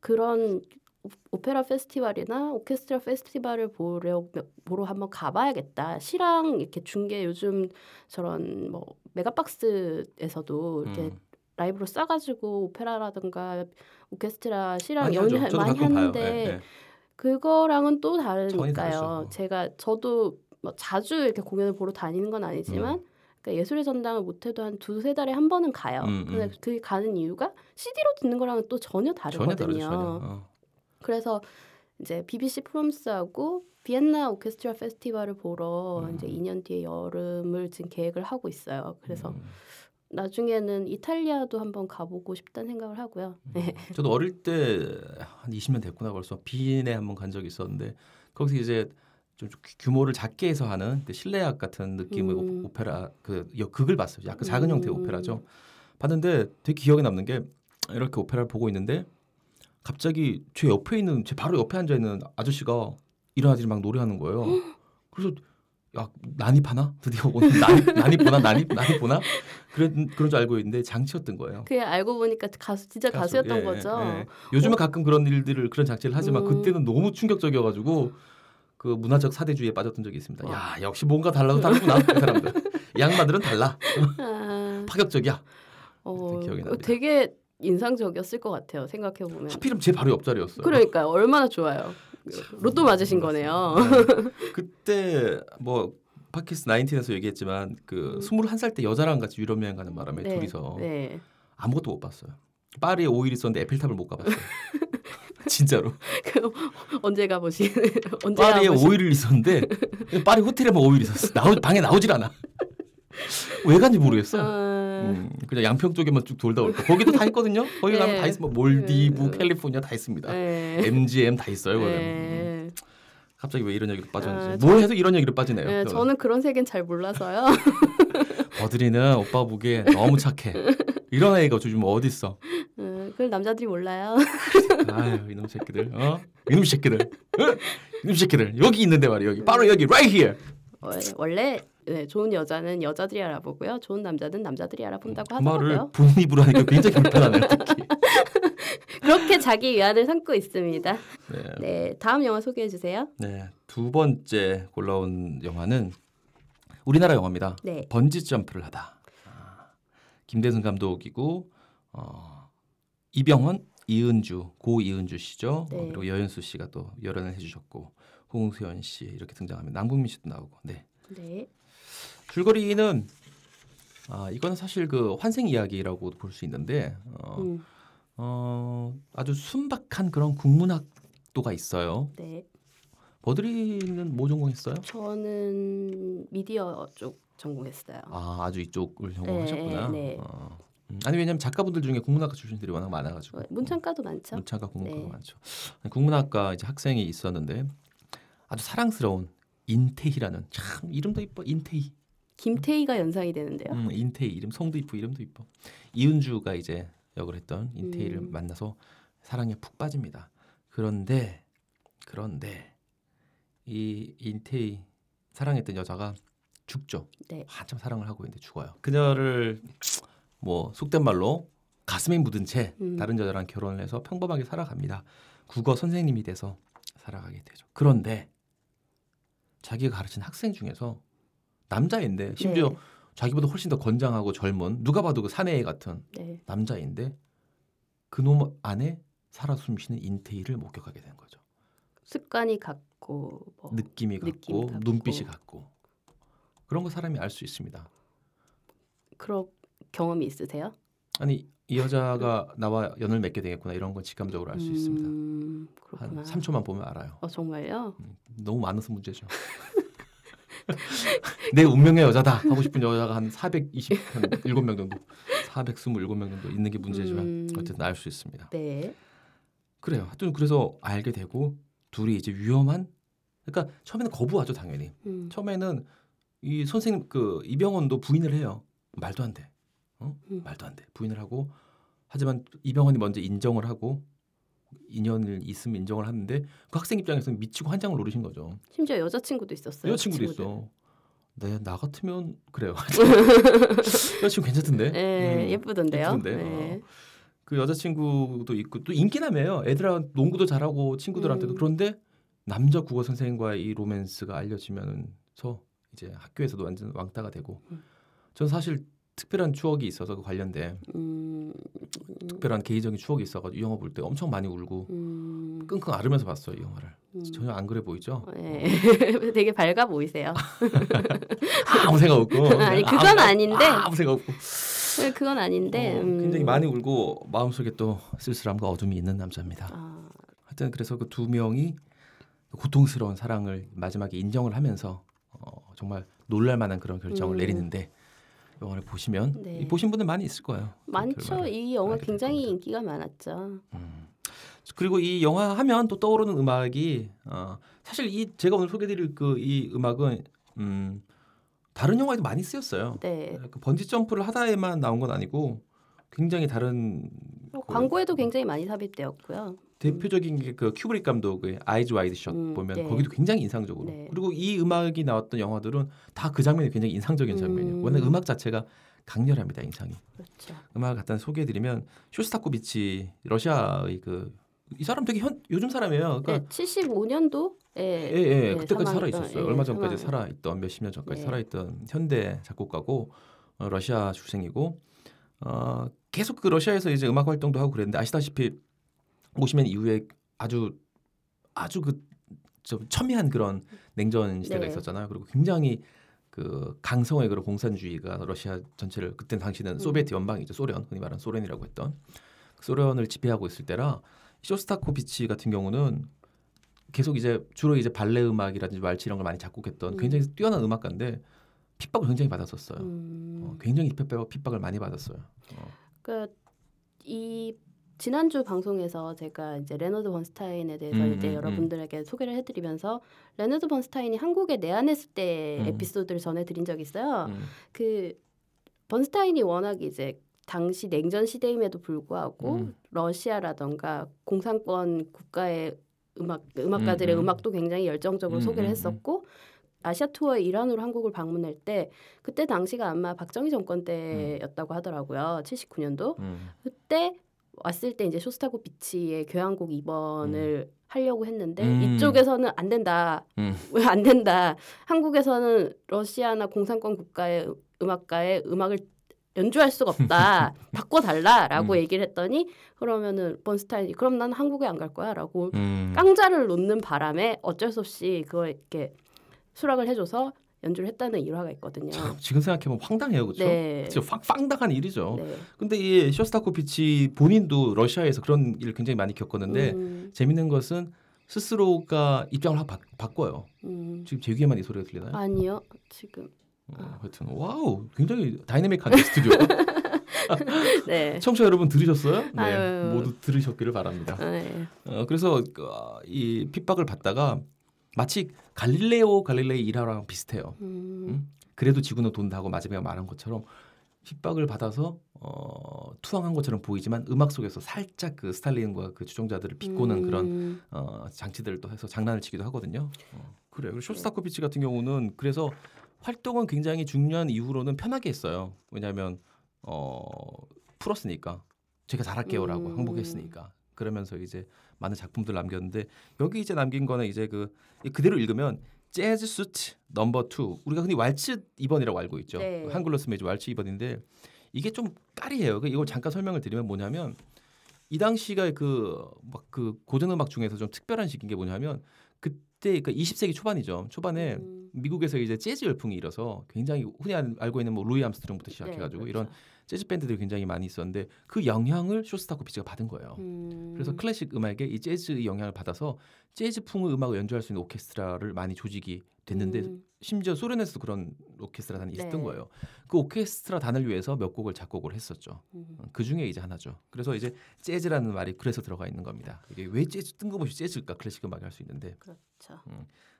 그런 오- 오페라 페스티벌이나 오케스트라 페스티벌을 보려 보러 한번 가봐야겠다. 실황 이렇게 중계 요즘 저런 뭐 메가박스에서도. 이렇게 음. 라이브로 싸가지고 오페라라든가 오케스트라. 연주 저도 많이. 하는데 예, 예. 그거랑은 또. 다르니까요. 제가 저도 뭐 자주 이렇게 공연을 보러 다니는 건 아니지만 그러니까 예술의 전당을 못해도 한 두세 달에 한 번은 가요. 음, 음. 근데 그 가는 이유가 CD로 듣는 거랑은 또 전혀 다르거든요. 전혀 다르죠. 전혀. 어. 그래서 이제 BBC 프롬스하고 비엔나 오케스트라 페스티벌을 보러 음. 이제 2년 뒤에 여름을 지금 계획을 하고 있어요. 그래서 음. 나중에는 이탈리아도 한번 가보고 싶다는 생각을 하고요. 네. 저도 어릴 때 한 20년 됐구나 벌써 비인에 한번 간 적이 있었는데 거기서 이제 좀 규모를 작게 해서 하는 그 실내악 같은 느낌의 음. 오- 오페라 그 여- 극을 봤어요. 약간 작은 형태의 음. 오페라죠. 봤는데 되게 기억에 남는 게 이렇게 오페라를 보고 있는데 갑자기 제 옆에 있는 제 바로 옆에 앉아 있는 아저씨가 일어나더니 막 노래하는 거예요. [GASPS] 그래서 야 난입하나 드디어 오늘 난입 난입 보나 난입 난입 보나 그런 그런 줄 알고 있는데 장치였던 거예요. 그게 알고 보니까 가수 진짜 가수, 가수였던 예, 거죠. 예, 예. 요즘은 가끔 그런 일들을 그런 장치를 하지만 음. 그때는 너무 충격적이어가지고 그 문화적 사대주의에 빠졌던 적이 있습니다. 와. 야 역시 뭔가 달라도 다르구나 이 사람들. 이 양반들은 달라 아, 파격적이야. 어, 그 납니다. 되게 인상적이었을 것 같아요. 생각해 보면. 하필이면 제 바로 옆자리였어요. 그러니까요. 얼마나 좋아요. 로또 맞으신 거네요. 네. [LAUGHS] 그때 뭐 팟캐스트 19에서 얘기했지만 그 음. 21살 때 여자랑 같이 유럽 여행 가는 바람에 네, 둘이서 네. 아무것도 못 봤어요. 파리에 5일 있었는데 에펠탑을 못 가봤어요. [LAUGHS] 진짜로. [LAUGHS] 그 언제 가보시? 언제 파리에 가보시? 5일을 있었는데 파리 호텔에만 5일 있었어. 나오, 방에 나오질 않아. 왜 간지 모르겠어. 아, 음, 그냥 양평 쪽에만 쭉 돌다 올 거. 거기도 다 있거든요. 거기 네. 가면 다 있어. 뭐 몰디브, 음. 캘리포니아 다 있습니다. 네. MGM 다 있어요. 거기. 음. 네. 갑자기 왜 이런 얘기로 빠졌는지. 아, 뭘 해도 이런 얘기로 빠지네요. 네, 저는 그런 세계는 잘 몰라서요. [LAUGHS] 버들이는 오빠 보기에 너무 착해. 이런 애가 요즘 어디 있어? 음, 그걸 남자들이 몰라요. 아유 이놈 새끼들. 어? 이놈 새끼들. 어? 이놈 새끼들. 여기 있는데 말이야. 여기 바로 여기 right here. 어, 원래 네, 좋은 여자는 여자들이 알아보고요. 좋은 남자는 남자들이 알아본다고 그 말을 하더라고요. 부은 입으로 하니까 굉장히 불편하네요. [LAUGHS] 그렇게 자기 위안을 삼고 있습니다. 네. 네, 다음 영화 소개해 주세요. 네. 두 번째 골라온 영화는 우리나라 영화입니다. 네, 번지 점프를 하다. 아, 김대승 감독이고 어, 이병헌, 이은주, 고 이은주 씨죠. 네. 어, 그리고 여연수 씨가 또 열연을 해주셨고 홍수연 씨 이렇게 등장합니다. 남궁민 씨도 나오고. 네. 네, 줄거리는 아 이거는 사실 그 환생 이야기라고 볼 수 있는데 어, 음, 어, 아주 순박한 그런 국문학도가 있어요. 네. 버드리는 뭐 전공했어요? 저는 미디어 쪽 전공했어요. 아 아주 이쪽을 전공하셨구나. 네, 네. 어. 음, 아니 왜냐면 작가분들 중에 국문학과 출신들이 워낙 많아가지고 어, 문창가도 많죠. 문창과 국문과가 네. 많죠. 국문학과 이제 학생이 있었는데 아주 사랑스러운 인태희라는 참 이름도 이뻐 인태희. 김태희가 연상이 되는데요. 음, 인태희 이름 성도 이쁘 이름도 이뻐. 이은주가 이제 역을 했던 인태희를 음. 만나서 사랑에 푹 빠집니다. 그런데 그런데 이 인태희 사랑했던 여자가 죽죠. 네. 한참 사랑을 하고 있는데 죽어요. 그녀를 뭐 속된 말로 가슴에 묻은 채 음. 다른 여자랑 결혼을 해서 평범하게 살아갑니다. 국어 선생님이 돼서 살아가게 되죠. 그런데 자기가 가르친 학생 중에서 남자인데 심지어 네. 자기보다 훨씬 더 건장하고 젊은 누가 봐도 그 사내애 같은 네. 남자인데 그놈 안에 살아 숨쉬는 인태희를 목격하게 된 거죠. 습관이 같고 뭐 느낌이 같고, 같고. 눈빛이 같고 그런 거 사람이 알 수 있습니다. 그런 경험이 있으세요? 아니 이 여자가 나와 연을 맺게 되겠구나 이런 건 직감적으로 알수 있습니다. 음, 그렇구나. 한 3초만 보면 알아요. 어 정말요? 음, 너무 많아서 문제죠. [LAUGHS] [LAUGHS] 내 운명의 여자다 하고 싶은 여자가 한 420, 한 7명 정도, 427명 정도 있는 게 문제지만 음. 어쨌든 알 수 있습니다. 네. 그래요. 하여튼 그래서 알게 되고 둘이 이제 위험한 그러니까 처음에는 거부하죠 당연히. 음. 처음에는 이 선생님 그 이병헌도 부인을 해요. 말도 안 돼. 어? 음. 말도 안 돼. 부인을 하고 하지만 이병헌이 먼저 인정을 하고 인연을 있으면 인정을 하는데 그 학생 입장에서는 미치고 한장을 노리신 거죠. 심지어 여자친구도 있었어요. 여자친구도 그. 있어. 네, 나 같으면 그래요. [LAUGHS] [LAUGHS] 여자친구 괜찮던데. 네, 음, 예쁘던데요. 예쁘던데. 네. 어. 그 여자친구도 있고 또 인기남이에요. 애들하고 농구도 잘하고 친구들한테도 음. 그런데 남자 국어 선생과의 이 로맨스가 알려지면서 이제 학교에서도 완전 왕따가 되고 음. 저는 사실 특별한 추억이 있어서 그 관련된 음, 특별한 개인적인 추억이 있어가지고 이 영화 볼 때 엄청 많이 울고 음, 끙끙 앓으면서 봤어요 이 영화를 음. 전혀 안 그래 보이죠? 네. [LAUGHS] 되게 밝아 보이세요. [LAUGHS] 아무 생각 없고 [LAUGHS] 아니, 그건 아무- 아닌데. 아무 생각 없고 네, 그건 아닌데 어, 음. 굉장히 많이 울고 마음속에 또 쓸쓸함과 어둠이 있는 남자입니다. 아, 하여튼 그래서 그 두 명이 고통스러운 사랑을 마지막에 인정을 하면서 어, 정말 놀랄만한 그런 결정을 음. 내리는데 영화를 보시면 네. 이 보신 분들 많이 있을 거예요. 그 많죠. 결말을 이 영화 굉장히 겁니다. 인기가 많았죠. 음. 그리고 이 영화 하면 또 떠오르는 음악이 어, 사실 이 제가 오늘 소개드릴 그 이 음악은 음, 다른 영화에도 많이 쓰였어요. 네. 그 번지 점프를 하다에만 나온 건 아니고 굉장히 다른 어, 그 광고에도 굉장히 많이 삽입되었고요. 대표적인 게 그 큐브릭 감독의 Eyes Wide Shut 음, 보면 네. 거기도 굉장히 인상적으로 네. 그리고 이 음악이 나왔던 영화들은 다 그 장면이 굉장히 인상적인 장면이에요. 음. 워낙 음악 자체가 강렬합니다 인상이. 그렇죠. 음악을 갖다 소개해드리면 쇼스타코비치 러시아의 그 이 사람 되게 현, 요즘 사람이에요. 그러니까 네, 75년도에 예, 예, 네, 그때까지 살아 있었어요. 예, 얼마 전까지. 살아 있던 몇십 년 전까지 네. 살아 있던 현대 작곡가고 어, 러시아 출생이고 어, 계속 그 러시아에서 이제 음악 활동도 하고 그랬는데 아시다시피 50년 이후에 아주 아주 그 좀 첨예한 그런 냉전 시대가 네. 있었잖아요. 그리고 굉장히 그 강성의 그런 공산주의가 러시아 전체를 그때 당시는 음. 소비에트 연방이죠. 소련 흔히 말하는 소련이라고 했던 그 소련을 지배하고 있을 때라 쇼스타코비치 같은 경우는 계속 이제 주로 이제 발레 음악이라든지 왈츠 이런 걸 많이 작곡했던 음. 굉장히 뛰어난 음악가인데 핍박을 굉장히 받았었어요. 음, 어, 굉장히 핍박, 핍박을 많이 받았어요. 어. 그러니까 이 지난주 방송에서 제가 이제 레너드 번스타인에 대해서 음, 이제 음, 여러분들에게 소개를 해드리면서 레너드 번스타인이 한국에 내한했을 때 음. 에피소드를 전해드린 적이 있어요. 음. 그 번스타인이 워낙 이제 당시 냉전 시대임에도 불구하고 음. 러시아라던가 공산권 국가의 음악 음악가들의 음, 음, 음. 악도 굉장히 열정적으로 음, 소개를 음, 음. 했었고 아시아 투어의 일환으로 한국을 방문할 때 그때 당시가 아마 박정희 정권 때였다고 하더라고요. 79년도. 음. 그때 왔을 때 이제 쇼스타코 비치의 교향곡 2번을 하려고 했는데 음. 이쪽에서는 안 된다. 음. 왜안 된다. 한국에서는 러시아나 공산권 국가의 음악가의 음악을 연주할 수가 없다. [LAUGHS] 바꿔달라라고 음. 얘기를 했더니 그러면은 번스타인이 그럼 난 한국에 안 갈 거야라고 음. 깡자를 놓는 바람에 어쩔 수 없이 그걸 이렇게 수락을 해줘서 연주를 했다는 일화가 있거든요. 참, 지금 생각해보면 황당해요, 그렇죠? 네. 진짜 황, 황당한 일이죠. 네. 근데 이 쇼스타코비치 본인도 러시아에서 그런 일을 굉장히 많이 겪었는데 음, 재밌는 것은 스스로가 입장을 확 바, 바꿔요. 음. 지금 제 귀에만 이 소리가 들리나요? 아니요 지금 어, 하여튼 wow 굉장히 다이내믹한 스튜디오. [LAUGHS] 네. [LAUGHS] 청취자 여러분 들으셨어요? 네, 아유. 모두 들으셨기를 바랍니다. 네. 어, 그래서 그, 어, 이 핍박을 받다가 마치 갈릴레오 갈릴레이 일화랑 비슷해요. 음, 음? 그래도 지구는 돈다고 마지막에 말한 것처럼 핍박을 받아서 어, 투항한 것처럼 보이지만 음악 속에서 살짝 그 스탈린과 그 추종자들을 비꼬는 그런 음, 어, 장치들도 해서 장난을 치기도 하거든요. 어, 그래요. 그리고 쇼스타코비치 같은 경우는 그래서 활동은 굉장히 중요한 이후로는 편하게 했어요. 왜냐하면 어, 풀었으니까 제가 잘할게요라고 음. 항복했으니까 그러면서 이제 많은 작품들 남겼는데 여기 이제 남긴 거는 이제 그 그대로 읽으면 Jazz Suite Number Two 우리가 흔히 왈츠 2번이라고 알고 있죠. 네. 한글로 쓰면 이제 왈츠 2번인데 이게 좀 까리해요. 그 이걸 잠깐 설명을 드리면 뭐냐면 이 당시가 그 막 그 고전 음악 중에서 좀 특별한 시기인 게 뭐냐면 그때 그러니까 20세기 초반이죠. 초반에 음, 미국에서 이제 재즈 열풍이 일어서 굉장히 흔히 알- 알고 있는 뭐 루이 암스트롱부터 시작해가지고 네, 이런 그렇죠. 재즈 밴드들이 굉장히 많이 있었는데 그 영향을 쇼스타코비치가 받은 거예요. 음, 그래서 클래식 음악에 이 재즈 영향을 받아서 재즈풍의 음악을 연주할 수 있는 오케스트라를 많이 조직이 됐는데 음, 심지어 소련에서도 그런 오케스트라 단이 있었던 네. 거예요. 그 오케스트라 단을 위해서 몇 곡을 작곡을 했었죠. 음, 그 중에 이제 하나죠. 그래서 이제 재즈라는 말이 그래서 들어가 있는 겁니다. 이게 왜 재즈 뜬금없이 재즈일까 클래식 음악이 할 수 있는데 그렇죠.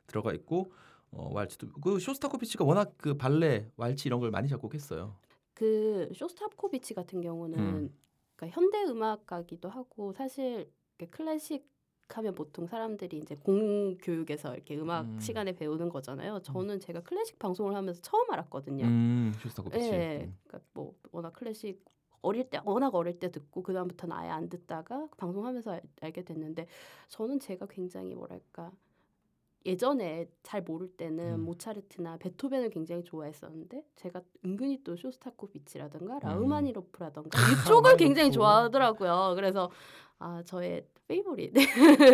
들어가 있고 어, 왈츠도 그 쇼스타코비치가 워낙 그 발레, 왈츠 이런 걸 많이 작곡했어요. 그 쇼스타코비치 같은 경우는 음. 그러니까 현대 음악가기도 하고 사실 클래식 하면 보통 사람들이 이제 공교육에서 이렇게 음악 음. 시간에 배우는 거잖아요. 저는 제가 클래식 방송을 하면서 처음 알았거든요. 음, 쇼스타코비치. 예, 음. 그러니까 뭐 워낙 클래식 어릴 때 워낙 어릴 때 듣고 그 다음부터는 아예 안 듣다가 방송하면서 알, 알게 됐는데 저는 제가 굉장히 뭐랄까 예전에 잘 모를 때는 음. 모차르트나 베토벤을 굉장히 좋아했었는데 제가 은근히 또 쇼스타코비치라든가 음. 라흐마니노프라든가 [LAUGHS] 이쪽을 굉장히. 좋아하더라고요. 그래서 아 저의 favorite.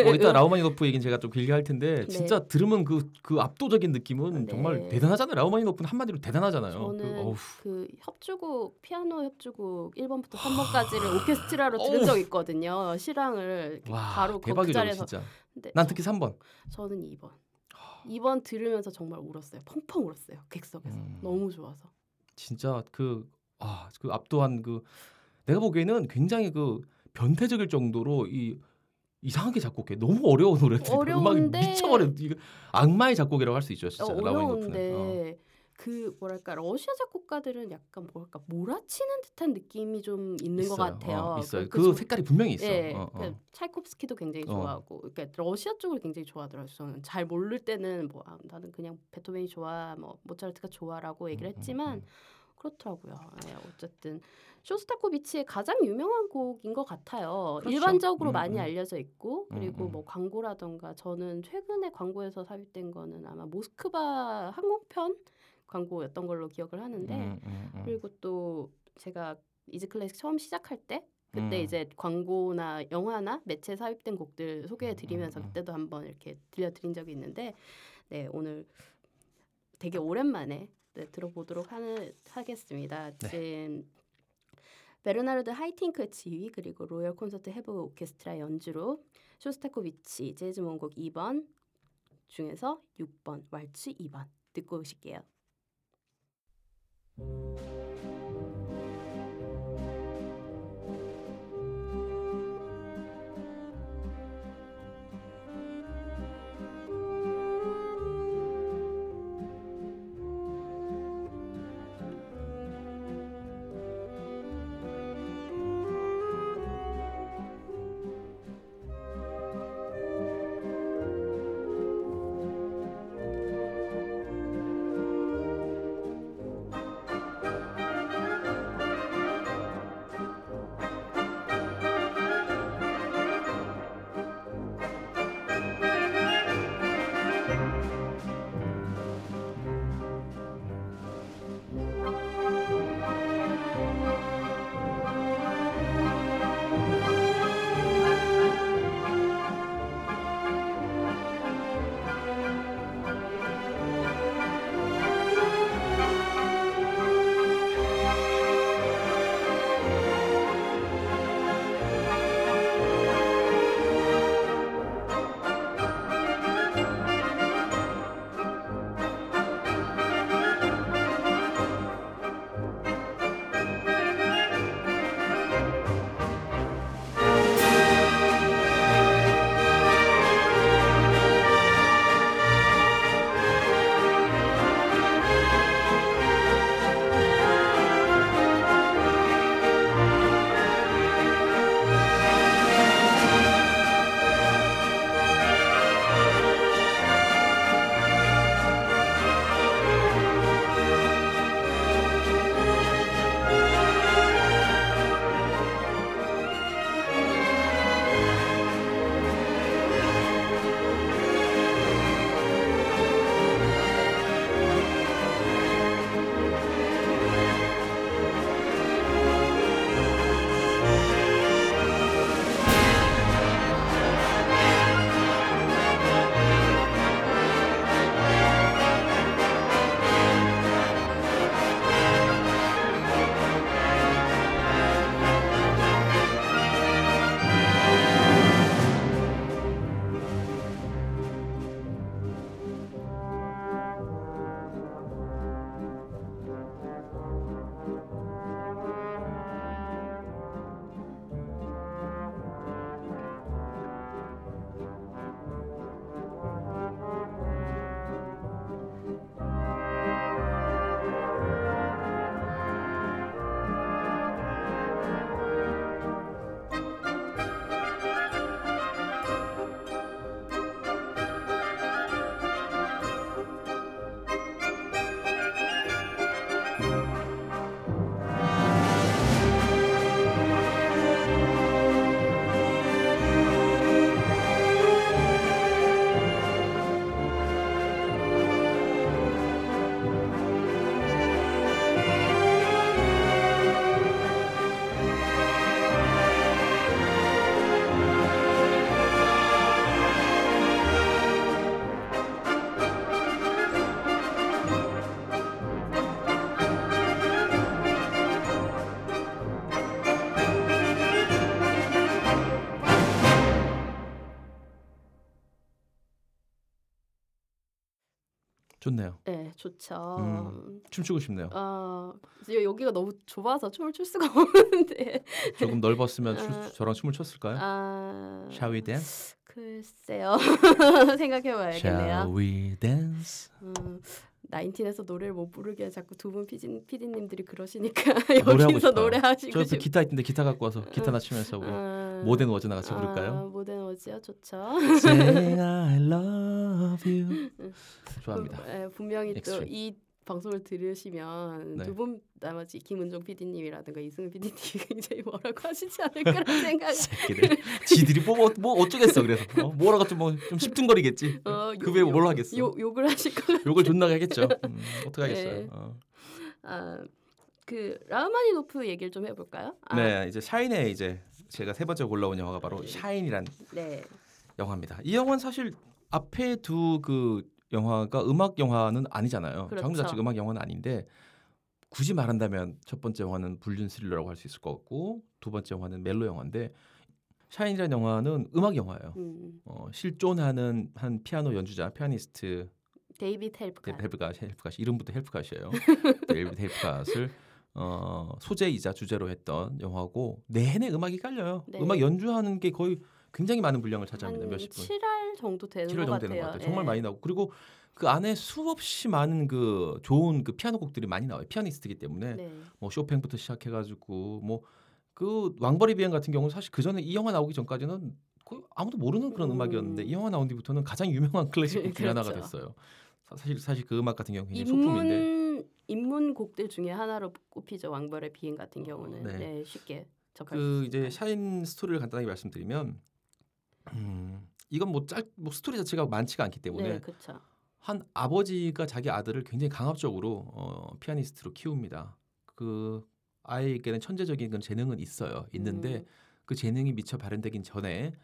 뭐 이따 라흐마니노프 얘기는 제가 좀 길게 할 텐데 네. 진짜 들으면 그, 그 압도적인 느낌은 네. 정말 대단하잖아요. 라흐마니노프는 한마디로 대단하잖아요. 저는 그, 그 협주곡 피아노 협주곡 1번부터 3번까지를 오케스트라로. 들은 적 있거든요. 실황을 와 바로 그 대박이죠 자리에서. 진짜. 근데 난 특히 3번. 저, 는 2번. 2번 들으면서 정말 울었어요. 펑펑 울었어요. 객석에서. 음. 너무 좋아서. 진짜 그, 아, 그 압도한 그 내가 보기에는 굉장히 그 변태적일 정도로 이 이상하게 작곡해. 너무 어려운 노래들. 음악이 어려운데 미쳐버려. 이거 악마의 작곡이라고 할 수 있죠, 진짜. 어, 라우마니노프는. 어. 어려운데 그 뭐랄까 러시아 작곡가들은 약간 뭐랄까 몰아치는 듯한 느낌이 좀 있는 것 있어요. 같아요. 어, 있어요. 그, 그 조- 색깔이 분명히 있어. 예, 어, 어. 그 차이콥스키도 굉장히 어. 좋아하고, 그러니까 러시아 쪽을 굉장히 좋아하더라고요. 저는 잘 모를 때는 뭐 아, 나는 그냥 베토벤이 좋아, 뭐 모차르트가 좋아라고 얘기를 음, 음, 했지만 음. 그렇더라고요. 예, 어쨌든 쇼스타코비치의 가장 유명한 곡인 것 같아요. 그렇죠. 일반적으로 음, 많이 음. 알려져 있고 음, 그리고 음. 뭐 광고라던가 저는 최근에 광고에서 삽입된 거는 아마 모스크바 항공편 광고였던 걸로 기억을 하는데 음, 음, 음. 그리고 또 제가 Easy Classic 처음 시작할 때 그때 음. 이제 광고나 영화나 매체 삽입된 곡들 소개해 드리면서 음, 음, 음. 그때도 한번 이렇게 들려 드린 적이 있는데 네 오늘 되게 오랜만에 네, 들어보도록 하는 하겠습니다. 네. 지금 베르나르드 하이팅크 지휘 그리고 로열 콘세르트헤보 오케스트라 연주로 쇼스타코비치 재즈 모음곡 2번 중에서 6번 왈츠 2번 듣고 오실게요. 좋죠. 음. 춤추고 싶네요. 어, 여- 여기가 너무 좁아서 춤을 출 수가 [LAUGHS] 없는데. 조금 넓었으면 추- 아. 저랑 춤을 췄을까요? 아, Shall we dance? 글쎄요. [LAUGHS] 생각해봐야겠네요. Shall we dance? 음, 나인틴에서 노래를 못 부르게 자꾸 두 분 피디, 피디님들이 그러시니까 [LAUGHS] 노래하고 여기서. 노래하시고 저도 싶. 기타 있는데 기타 갖고 와서 기타나 치면서 우리 아, 모든 워즈나 같이 아, 부를까요? 모든 워즈요, 좋죠. Say I love you. 좋아합니다. 부- 예, 분명히 또. 이 방송을 들으시면 네. 두분 나머지 김은종 PD님이라든가 이승훈 PD님이 [LAUGHS] 굉장히 뭐라고 하시지 않을까라는 [LAUGHS] 생각. 새끼들. 지들이 뭐, 뭐, 뭐 어쩌겠어 그래서 어? 뭐라고 좀뭐 좀 십둥거리겠지. [LAUGHS] 어, 그 욕- 외에 뭘 욕- 하겠어. 욕, 욕을 하실 거. 욕을 존나 하겠죠. 음, 어떻게 네. 하겠어요. 어. 아, 그 라흐마니노프 얘기를 좀 해볼까요? 아, 네, 이제 샤인의 이제 제가 세 번째 골라온 영화가 바로 샤인이란 네. 영화입니다. 이 영화는 사실 앞에 두 그 영화가 음악 영화는 아니잖아요. 그렇죠. 장르 자체가 음악 영화는 아닌데 굳이 말한다면 첫 번째 영화는 불륜 스릴러라고 할 수 있을 것 같고 두 번째 영화는 멜로 영화인데 샤인이라는 영화는 음악 영화예요. 음, 어, 실존하는 한 피아노 연주자, 피아니스트 데이비드 헬프갓. 헬프갓 헬프갓 이름부터 헬프갓이에요. [LAUGHS] 데이비드 헬프갓을 어, 소재이자 주제로 했던 영화고 내내 음악이 깔려요. 네. 음악 연주하는 게 거의 굉장히 많은 분량을 한 차지합니다. 몇십 분. 7할 정도 되는 7월 것 정도 같아요. 되는 것 같아요. 정말 예. 많이 나오고 그리고 그 안에 수없이 많은 그 좋은 그 피아노 곡들이 많이 나와요. 피아니스트이기 때문에 네. 뭐 쇼팽부터 시작해 가지고 뭐 그 왕벌이 비행 같은 경우는 사실 그 전에 이 영화 나오기 전까지는 거의 아무도 모르는 그런 음. 음악이었는데 이 영화 나온 뒤부터는 가장 유명한 클래식 곡 중에 하나가 그렇죠. 됐어요. 사- 사실 사실 그 음악 같은 경우 는 굉장히 소품인데 입문 곡들 중에 하나로 꼽히죠. 왕벌의 비행 같은 경우는 네. 네. 쉽게 접할 그 수 이제. 샤인 스토리를 간단하게 말씀드리면 음, 이건 뭐 짧 뭐 스토리 자체가 많지가 않기 때문에 네. 한 아버지가 자기 아들을 굉장히 강압적으로 어, 피아니스트로 키웁니다. 그 아이에게는 천재적인 그런 재능은 있어요. 있는데 음, 그 재능이 미처 발현되기 전에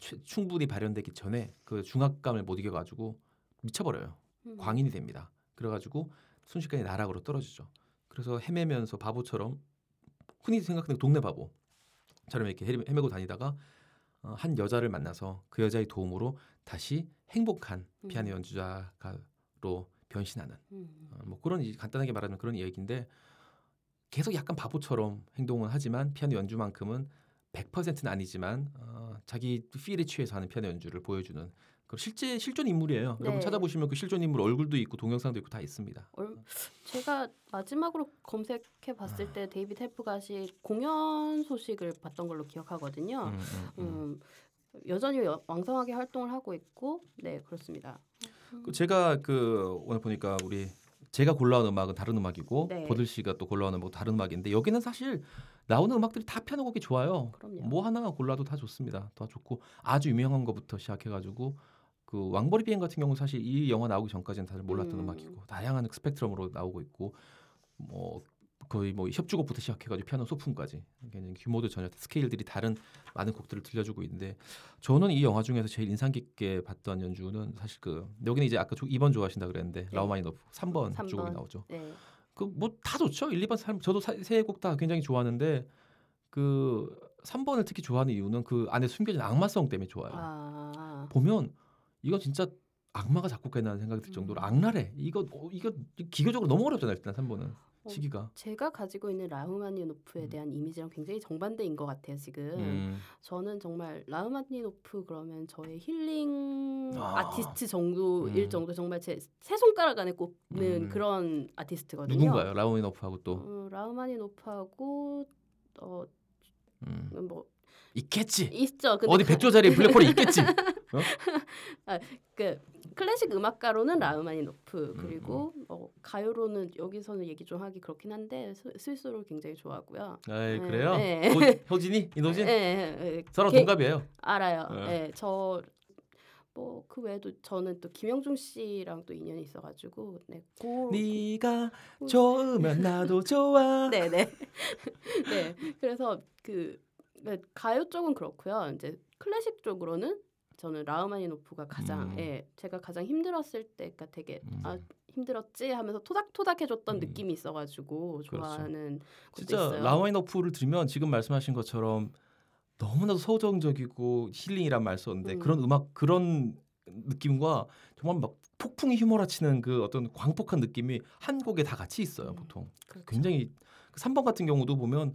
최- 충분히 발현되기 전에 그 중압감을 못 이겨가지고 미쳐버려요. 음. 광인이 됩니다. 그래가지고 순식간에 나락으로 떨어지죠. 그래서 헤매면서 바보처럼 흔히 생각하는 동네 바보처럼 이렇게 헤매- 헤매고 다니다가 어, 한 여자를 만나서 그 여자의 도움으로 다시 행복한 음. 피아노 연주자로 변신하는 음. 어, 뭐 그런 이- 간단하게 말하면 그런 이야기인데 계속 약간 바보처럼 행동은 하지만 피아노 연주만큼은 100%는 아니지만 어, 자기 feel에 취해서 하는 피아노 연주를 보여주는 그 실제 실존 인물이에요. 네. 여러분 찾아보시면 그 실존 인물 얼굴도 있고 동영상도 있고 다 있습니다. 얼- 제가 마지막으로 검색해 봤을 아. 때 데이비드 헬프갓이 공연 소식을 봤던 걸로 기억하거든요. 음, 음, 음. 음, 여전히 여- 왕성하게 활동을 하고 있고, 네 그렇습니다. 그 제가 그 오늘 보니까 우리 제가 골라온 음악은 다른 음악이고 네. 보들 씨가 또 골라온 음악은 다른 음악인데 여기는 사실 나오는 음악들이 다 피아노 곡이 좋아요. 그럼요. 뭐 하나 골라도 다 좋습니다. 다 좋고 아주 유명한 것부터 시작해가지고 그 왕벌의 비행 같은 경우는 사실 이 영화 나오기 전까지는 다들 몰랐던 음. 음. 악이고 다양한 스펙트럼으로 나오고 있고 뭐 거의 뭐 협주곡부터 시작해가지고 피아노 소품까지 굉장히 규모도 전혀 스케일들이 다른 많은 곡들을 들려주고 있는데 저는 이 영화 중에서 제일 인상 깊게 봤던 연주는 사실 그 여기는 이제 아까 2번 좋아하신다 그랬는데 라흐마니노프 3번 삼 협주곡이 번. 나오죠. 네. 그뭐 다 좋죠. 1, 2번, 3 저도 세 곡 다 굉장히 좋아하는데 그 3번을 특히 좋아하는 이유는 그 안에 숨겨진 악마성 때문에 좋아요. 아, 보면 이거 진짜 악마가 작곡했나 생각이 들 정도로 음. 악랄해. 이거 어, 이거 기교적으로 너무 어렵잖아요. 일단 3번은 어, 시기가. 제가 가지고 있는 라흐마니노프에 음. 대한 이미지랑 굉장히 정반대인 것 같아요 지금. 음. 저는 정말 라흐마니노프 그러면 저의 힐링 아. 아. 티스트 정도일 음. 정도 정말 제 세 손가락 안에 꼽는 음. 그런 아티스트거든요. 누군가요? 라우미노프하고 또 어, 라흐마니노프하고 어, 음. 뭐 있겠지. 있죠. 어디 가- 백조 자리에 블랙홀이 있겠지. [LAUGHS] 그 클래식 음악가로는 라흐마니노프 음, 그리고 어, 가요로는 여기서는 얘기 좀 하기 그렇긴 한데 스- 스위스로 굉장히 좋아하고요. 에이, 네, 그래요? 네. 호, 호진이 이노진 예, 예, 예. 서로 개- 동갑이에요. 알아요. 네. 예, 저뭐그 외에도 저는 또 김영중 씨랑 또 인연이 있어가지고 네, 고, 네가 좋으면 나도 좋아. [LAUGHS] 네, 네, [LAUGHS] 네. 그래서 그 네, 가요 쪽은 그렇고요. 이제 클래식 쪽으로는 저는 라흐마니노프가 가장 음. 예, 제가 가장 힘들었을 때가 되게 음. 아 힘들었지 하면서 토닥토닥해줬던 음. 느낌이 있어가지고 그렇죠. 좋아하는 것도 진짜 있어요. 라마이노프를 들으면 지금 말씀하신 것처럼 너무나도 서정적이고 힐링이란 말 썼는데 음. 그런 음악 그런 느낌과 정말 막 폭풍이 휘몰아치는 그 어떤 광폭한 느낌이 한 곡에 다 같이 있어요 음. 보통 그렇죠. 굉장히 그 3번 같은 경우도 보면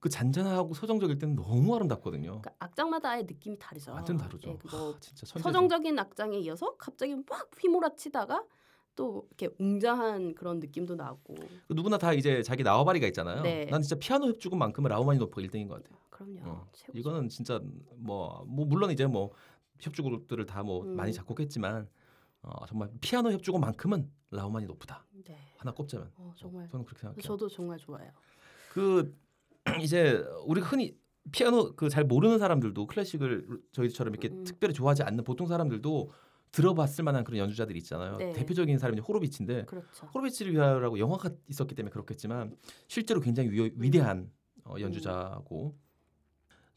그 잔잔하고 서정적일 때는 너무 아름답거든요. 그러니까 악장마다 아예 느낌이 다르죠. 완전 다르죠. 예, 그뭐 하, 진짜 천재. 서정적인 악장에 이어서 갑자기 막 휘몰아치다가 또 이렇게 웅장한 그런 느낌도 나고 그 누구나 다 이제 자기 나와바리가 있잖아요. 네. 난 진짜 피아노 협주곡만큼은 라우마니노프가 1등인 것 같아요. 그럼요. 어. 이거는 진짜 뭐, 뭐 물론 이제 뭐 협주곡들을 다뭐 음. 많이 작곡했지만 어, 정말 피아노 협주곡만큼은 라우마니노프다. 네. 하나 꼽자면 어, 정말 저는 그렇게 생각해요. 저도 정말 좋아해요. 그 [CLEARS THROAT] 이제 우리가 흔히 피아노 그 잘 모르는 사람들도 클래식을 저희처럼 이렇게 음. 특별히 좋아하지 않는 보통 사람들도 들어봤을 만한 그런 연주자들이 있잖아요. 네. 대표적인 사람이 호로비치인데 그렇죠. 호로비치를 위하여라고 영화가 있었기 때문에 그렇겠지만 실제로 굉장히 위, 위대한 어, 연주자고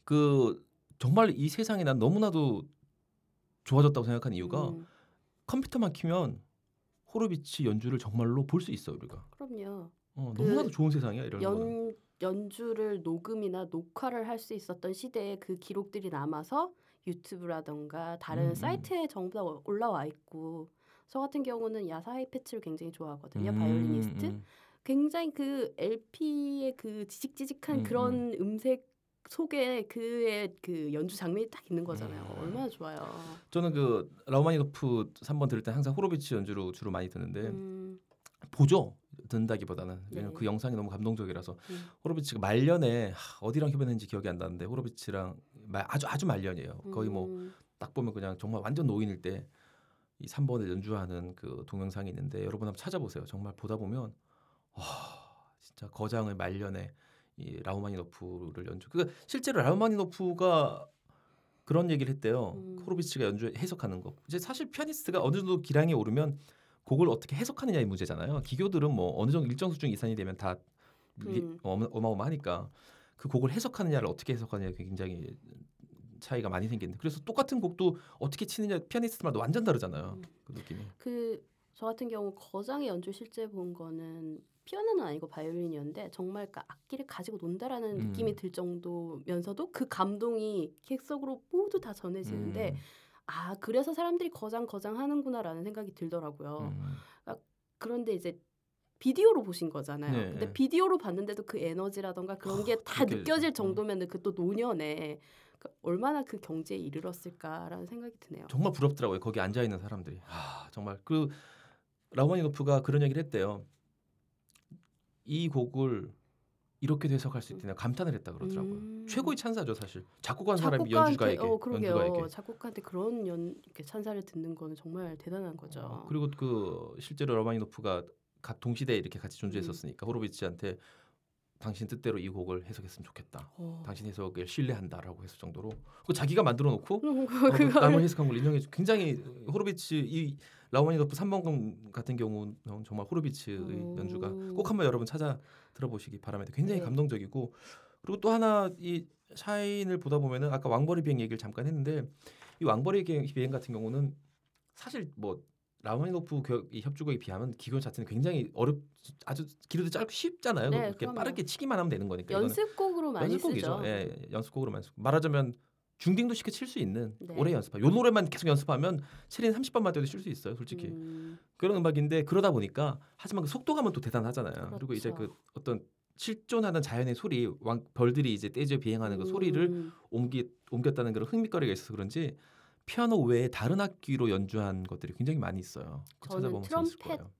그 정말 이 세상에 난 너무나도 좋아졌다고 생각한 이유가 음, 컴퓨터만 키면 호로비츠 연주를 정말로 볼 수 있어요 우리가. 그럼요. 어, 그 너무나도 좋은 세상이야 이런 거는. 연 연주를 녹음이나 녹화를 할 수 있었던 시대에 그 기록들이 남아서 유튜브라던가 다른 음, 음. 사이트에 전부 다 올라와 있고 저 같은 경우는 야샤 하이페츠를 굉장히 좋아하거든요. 음, 바이올리니스트. 음. 굉장히 그 LP의 그 지직지직한 음, 그런 음. 색 속에 그의 그 연주 장면이 딱 있는 거잖아요. 음. 얼마나 좋아요. 저는 그 라우마니노프 3번 들을 때 항상 호로비치 연주로 주로 많이 듣는데 음, 보죠 듣는다기보다는 왜냐면 네. 그 영상이 너무 감동적이라서 음. 호로비치가 말년에 하, 어디랑 협연했는지 기억이 안 나는데 호로비치랑 말- 아주 아주 말년이에요 거의 뭐 음, 딱 보면 그냥 정말 완전 노인일 때 이 3번을 연주하는 그 동영상이 있는데 여러분 한번 찾아보세요 정말 보다 보면 와 진짜 거장의 말년에 이 라우마니노프를 연주 그 실제로 라우마니노프가 그런 얘기를 했대요 음. 호로비치가 연주 해석하는 거 이제 사실 피아니스트가 어느 정도 기량에 오르면 곡을 어떻게 해석하느냐의 문제잖아요. 기교들은 뭐 어느 정도 일정 수준 이상이 되면 다 리- 음. 어마- 어마어마하니까 그 곡을 해석하느냐를 어떻게 해석하느냐에 굉장히 차이가 많이 생기는데 그래서 똑같은 곡도 어떻게 치느냐 피아니스트마다 완전 다르잖아요. 그 느낌이. 그 저 같은 경우 거장의 연주 실제 본 거는 피아노는 아니고 바이올린이었는데 정말 그 악기를 가지고 논다라는 음. 느낌이 들 정도면서도 그 감동이 객석으로 모두 다 전해지는데 음, 아 그래서 사람들이 거장 거장 하는구나라는 생각이 들더라고요. 음. 그런데 이제 비디오로 보신 거잖아요. 네. 근데 비디오로 봤는데도 그 에너지라던가 그런 게다 느껴지죠. 느껴질 음. 정도면 그또 노년에 그 얼마나 그 경지에 이르렀을까라는 생각이 드네요. 정말 부럽더라고요 거기 앉아 있는 사람들이 아 정말 그 라우마니노프가 그런 얘기를 했대요 이 곡을 이렇게 해석할 수 있다냐 감탄을 했다 그러더라고요 음. 최고의 찬사죠 사실 작곡한 사람이 연주가에게 어. 연주가에게 작곡가한테 그런 연 이렇게 찬사를 듣는 거는 정말 대단한 거죠. 어, 그리고 그 실제로 라마니노프가 가- 동시대에 이렇게 같이 존재했었으니까 호로비치한테 당신 뜻대로 이 곡을 해석했으면 좋겠다. 어. 당신 해석을 신뢰한다라고 했을 정도로 그 자기가 만들어 놓고 음, [LAUGHS] 어, 남을 해석한 걸 인정해 주 굉장히 호로비츠 이 라흐마니노프 3번 같은 경우는 정말 호로비츠의 오. 연주가 꼭 한번 여러분 찾아 들어보시기 바랍니다. 굉장히 네. 감동적이고 그리고 또 하나 이 샤인을 보다 보면은 아까 왕벌의 비행 얘기를 잠깐 했는데 이 왕벌의 비행- 같은 경우는 사실 뭐 라흐마니노프 겨- 이 협주곡에 비하면 기교 자체는 굉장히 어렵 아주 길이도 짧고 쉽잖아요. 네, 이렇게 그럼요. 빠르게 치기만 하면 되는 거니까 연습곡으로 많이 연습곡이죠. 쓰죠. 예, 연습곡으로 많이 쓰고 말하자면 중딩도 쉽게 칠 수 있는 네. 오래 연습하. 요 노래만 계속 연습하면 체린 30번만 돼도 칠 수 있어요, 솔직히. 음, 그런 음악인데 그러다 보니까 하지만 그 속도감은 또 대단하잖아요. 그리고 이제 그 그렇죠. 어떤 실존하는 자연의 소리, 왕, 벌들이 이제 떼져 비행하는 그 소리를 음, 옮기 옮겼다는 그런 흥미거리가 있어서 그런지 피아노 외에 다른 악기로 연주한 것들이 굉장히 많이 있어요. 저는 찾아보면 재밌을 트럼펫 거예요.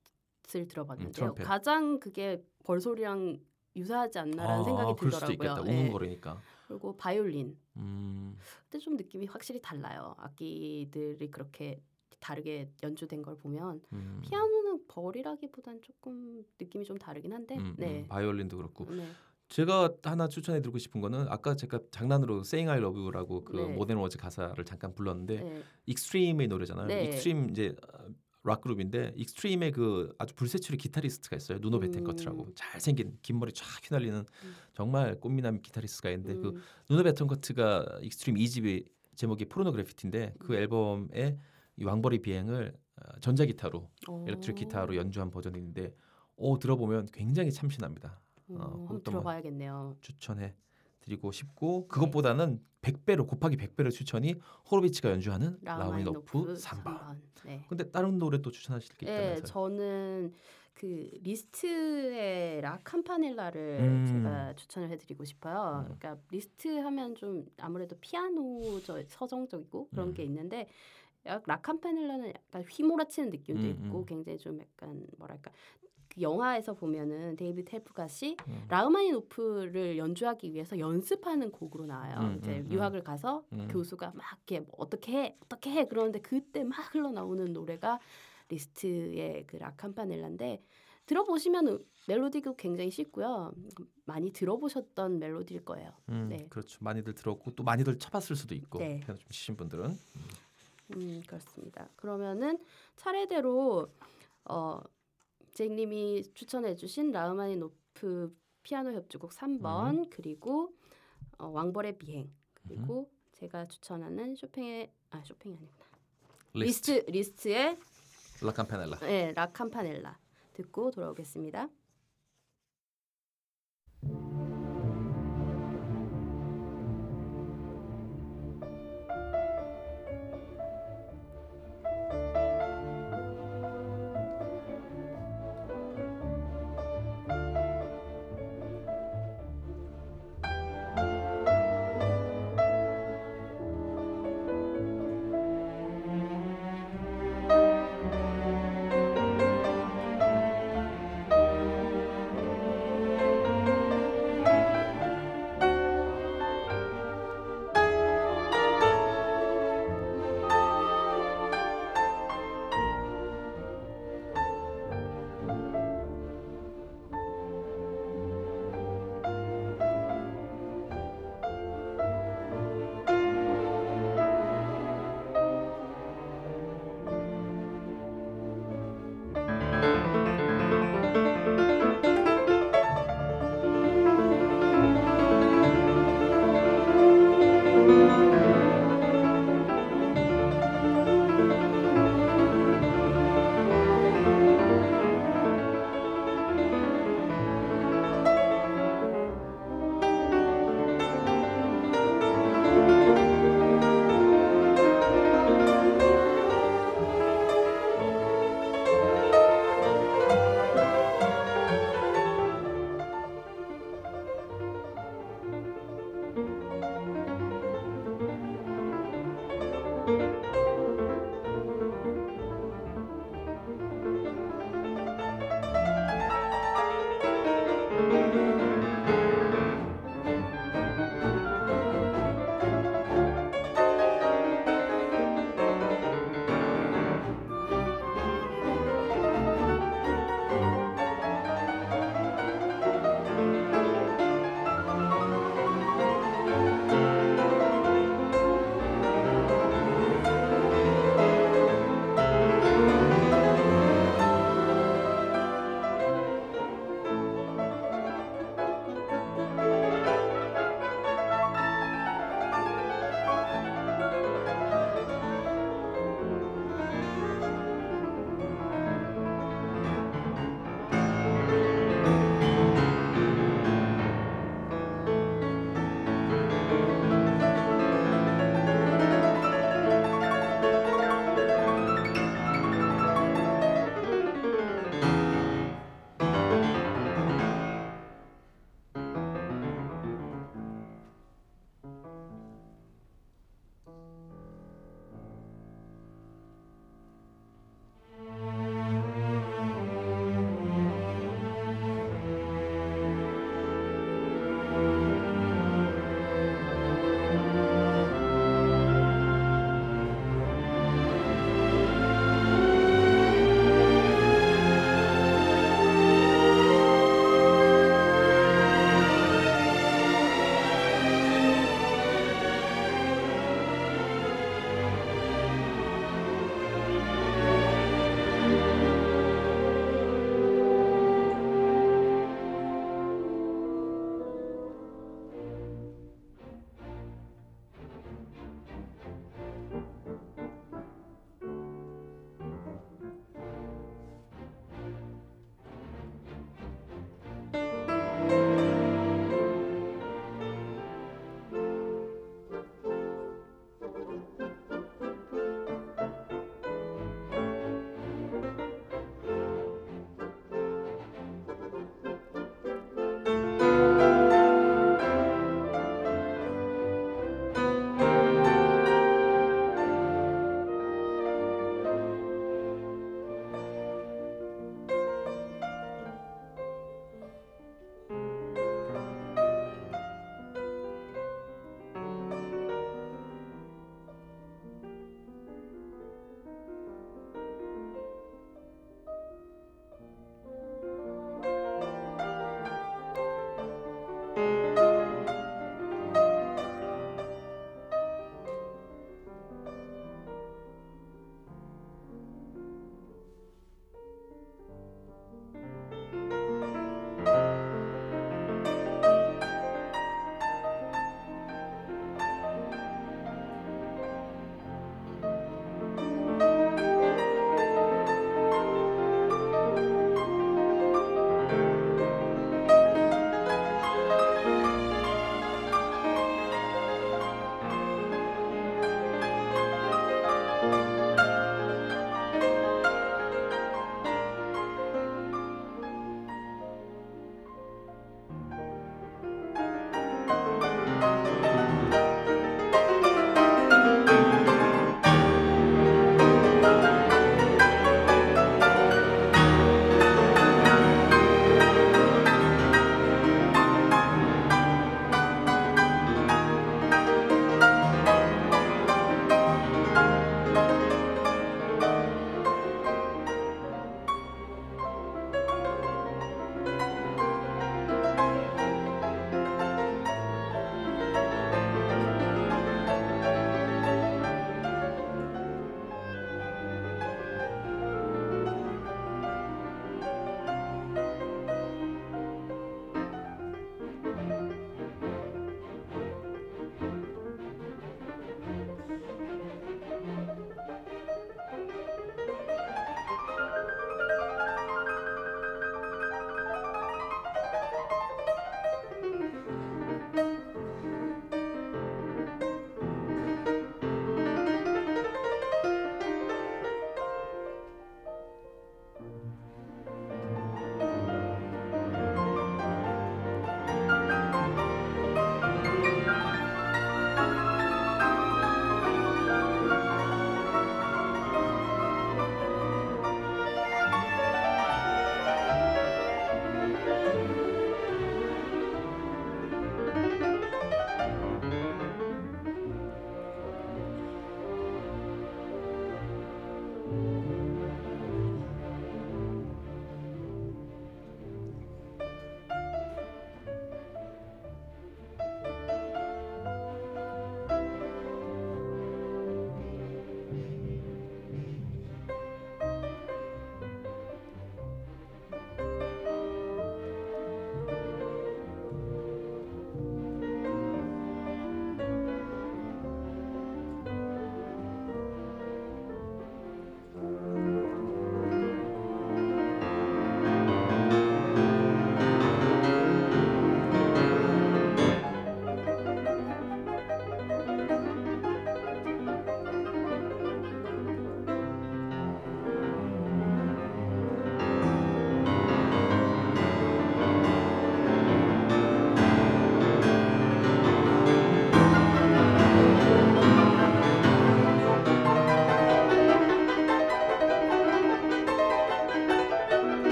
을 들어봤는데요. 음, 트럼펫. 가장 그게 벌소리랑 유사하지 않나라는 아, 생각이 그럴 수도 들더라고요. 있겠다. 예. 웅웅거리니까. 그리고 바이올린. 음, 근데 좀 느낌이 확실히 달라요. 악기들이 그렇게 다르게 연주된 걸 보면 음. 피아노는 벌이라기보단 조금 느낌이 좀 다르긴 한데. 음, 네. 음, 바이올린도 그렇고 네. 제가 하나 추천해 드리고 싶은 거는 아까 제가 장난으로 Saying I Love You라고 그 네. More Than Words 가사를 잠깐 불렀는데 네. 익스트림의 노래잖아요. 네. 익스트림 이제 어, 락 그룹인데 익스트림의 그 아주 불세출의 기타리스트가 있어요. 누노 음. 베텐코트라고 잘생긴 긴 머리 쫙 휘날리는 정말 꽃미남 기타리스트가 있는데 그 음, 누노 베텐코트가 익스트림 2집의 제목이 포르노그래피티인데 그 앨범에 이 왕벌의 비행을 어, 전자 기타로 어. 일렉트릭 기타로 연주한 버전이 있는데 어 들어보면 굉장히 참신합니다. 어, 어, 한번 뭐 들어봐야겠네요. 추천해 드리고 싶고 그것보다는 100배로 곱하기 100배를 추천이 호로비츠가 연주하는 라흐마니노프 라흐마니노프 3번. 네. 근데 다른 노래 또 추천하실 게 네, 있다면서요? 저는 그 리스트의 라 캄파넬라를 음. 제가 추천을 해드리고 싶어요. 음. 그러니까 리스트 하면 좀 아무래도 피아노 저 서정적이고 그런 음. 게 있는데 약라 캄파넬라는 약간 휘몰아치는 느낌도 음, 있고 음. 굉장히 좀 약간 뭐랄까 그 영화에서 보면은 데이비드 헬프갓이 음. 라흐마니노프를 연주하기 위해서 연습하는 곡으로 나와요. 음, 이제 음, 음. 유학을 가서 음. 교수가 막 이렇게 뭐 어떻게 해 어떻게 해 그러는데 그때 막 흘러나오는 노래가 리스트의 그 라캄파넬라인데 들어보시면 은 멜로디도 굉장히 쉽고요. 많이 들어보셨던 멜로디일 거예요. 음, 네. 그렇죠. 많이들 들었고 또 많이들 쳐봤을 수도 있고 네. 좀 치신 분들은 음 그렇습니다. 그러면은 차례대로 어 잭님이 추천해주신 라흐마니노프 피아노 협주곡 3번 그리고 어, 왕벌의 비행 그리고 제가 추천하는 쇼팽의 아 쇼팽이 아니구나 리스트, 리스트 리스트의 라캄파넬라. 네, 라캄파넬라 듣고 돌아오겠습니다.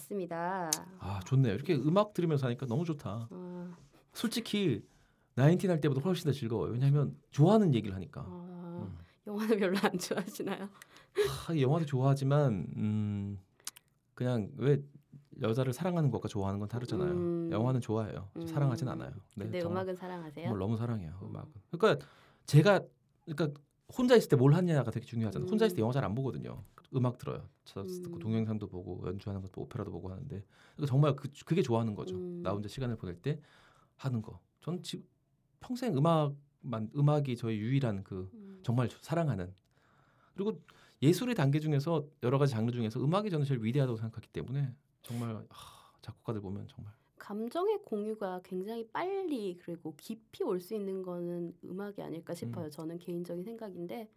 왔습니다. 아 좋네요. 이렇게 음악 들으면서 하니까 너무 좋다. 어, 솔직히 나인틴 할 때보다 훨씬 더 즐거워요. 왜냐하면 좋아하는 얘기를 하니까. 어, 음. 영화는 별로 안 좋아하시나요? 하, 이 영화도 좋아하지만 음, 그냥 왜 여자를 사랑하는 것과 좋아하는 건 다르잖아요. 음. 영화는 좋아해요. 음. 사랑하진 않아요. 네, 근데 음악은 사랑하세요? 너무 사랑해요. 음. 음악은. 그러니까 제가 그러니까 혼자 있을 때 뭘 하냐가 되게 중요하잖아요. 혼자 있을 때 음. 영화 잘 안 보거든요. 음악 들어요. 찾아서 음. 듣고 동영상도 보고 연주하는 것도 오페라도 보고 하는데 그러니까 정말 그, 그게 좋아하는 거죠. 음. 나 혼자 시간을 보낼 때 하는 거. 전 지금 평생 음악만 음악이 저의 유일한 그 음. 정말 사랑하는 그리고 예술의 단계 중에서 여러 가지 장르 중에서 음악이 저는 제일 위대하다고 생각하기 때문에 정말 하, 작곡가들 보면 정말 감정의 공유가 굉장히 빨리 그리고 깊이 올 수 있는 거는 음악이 아닐까 음. 싶어요. 저는 개인적인 생각인데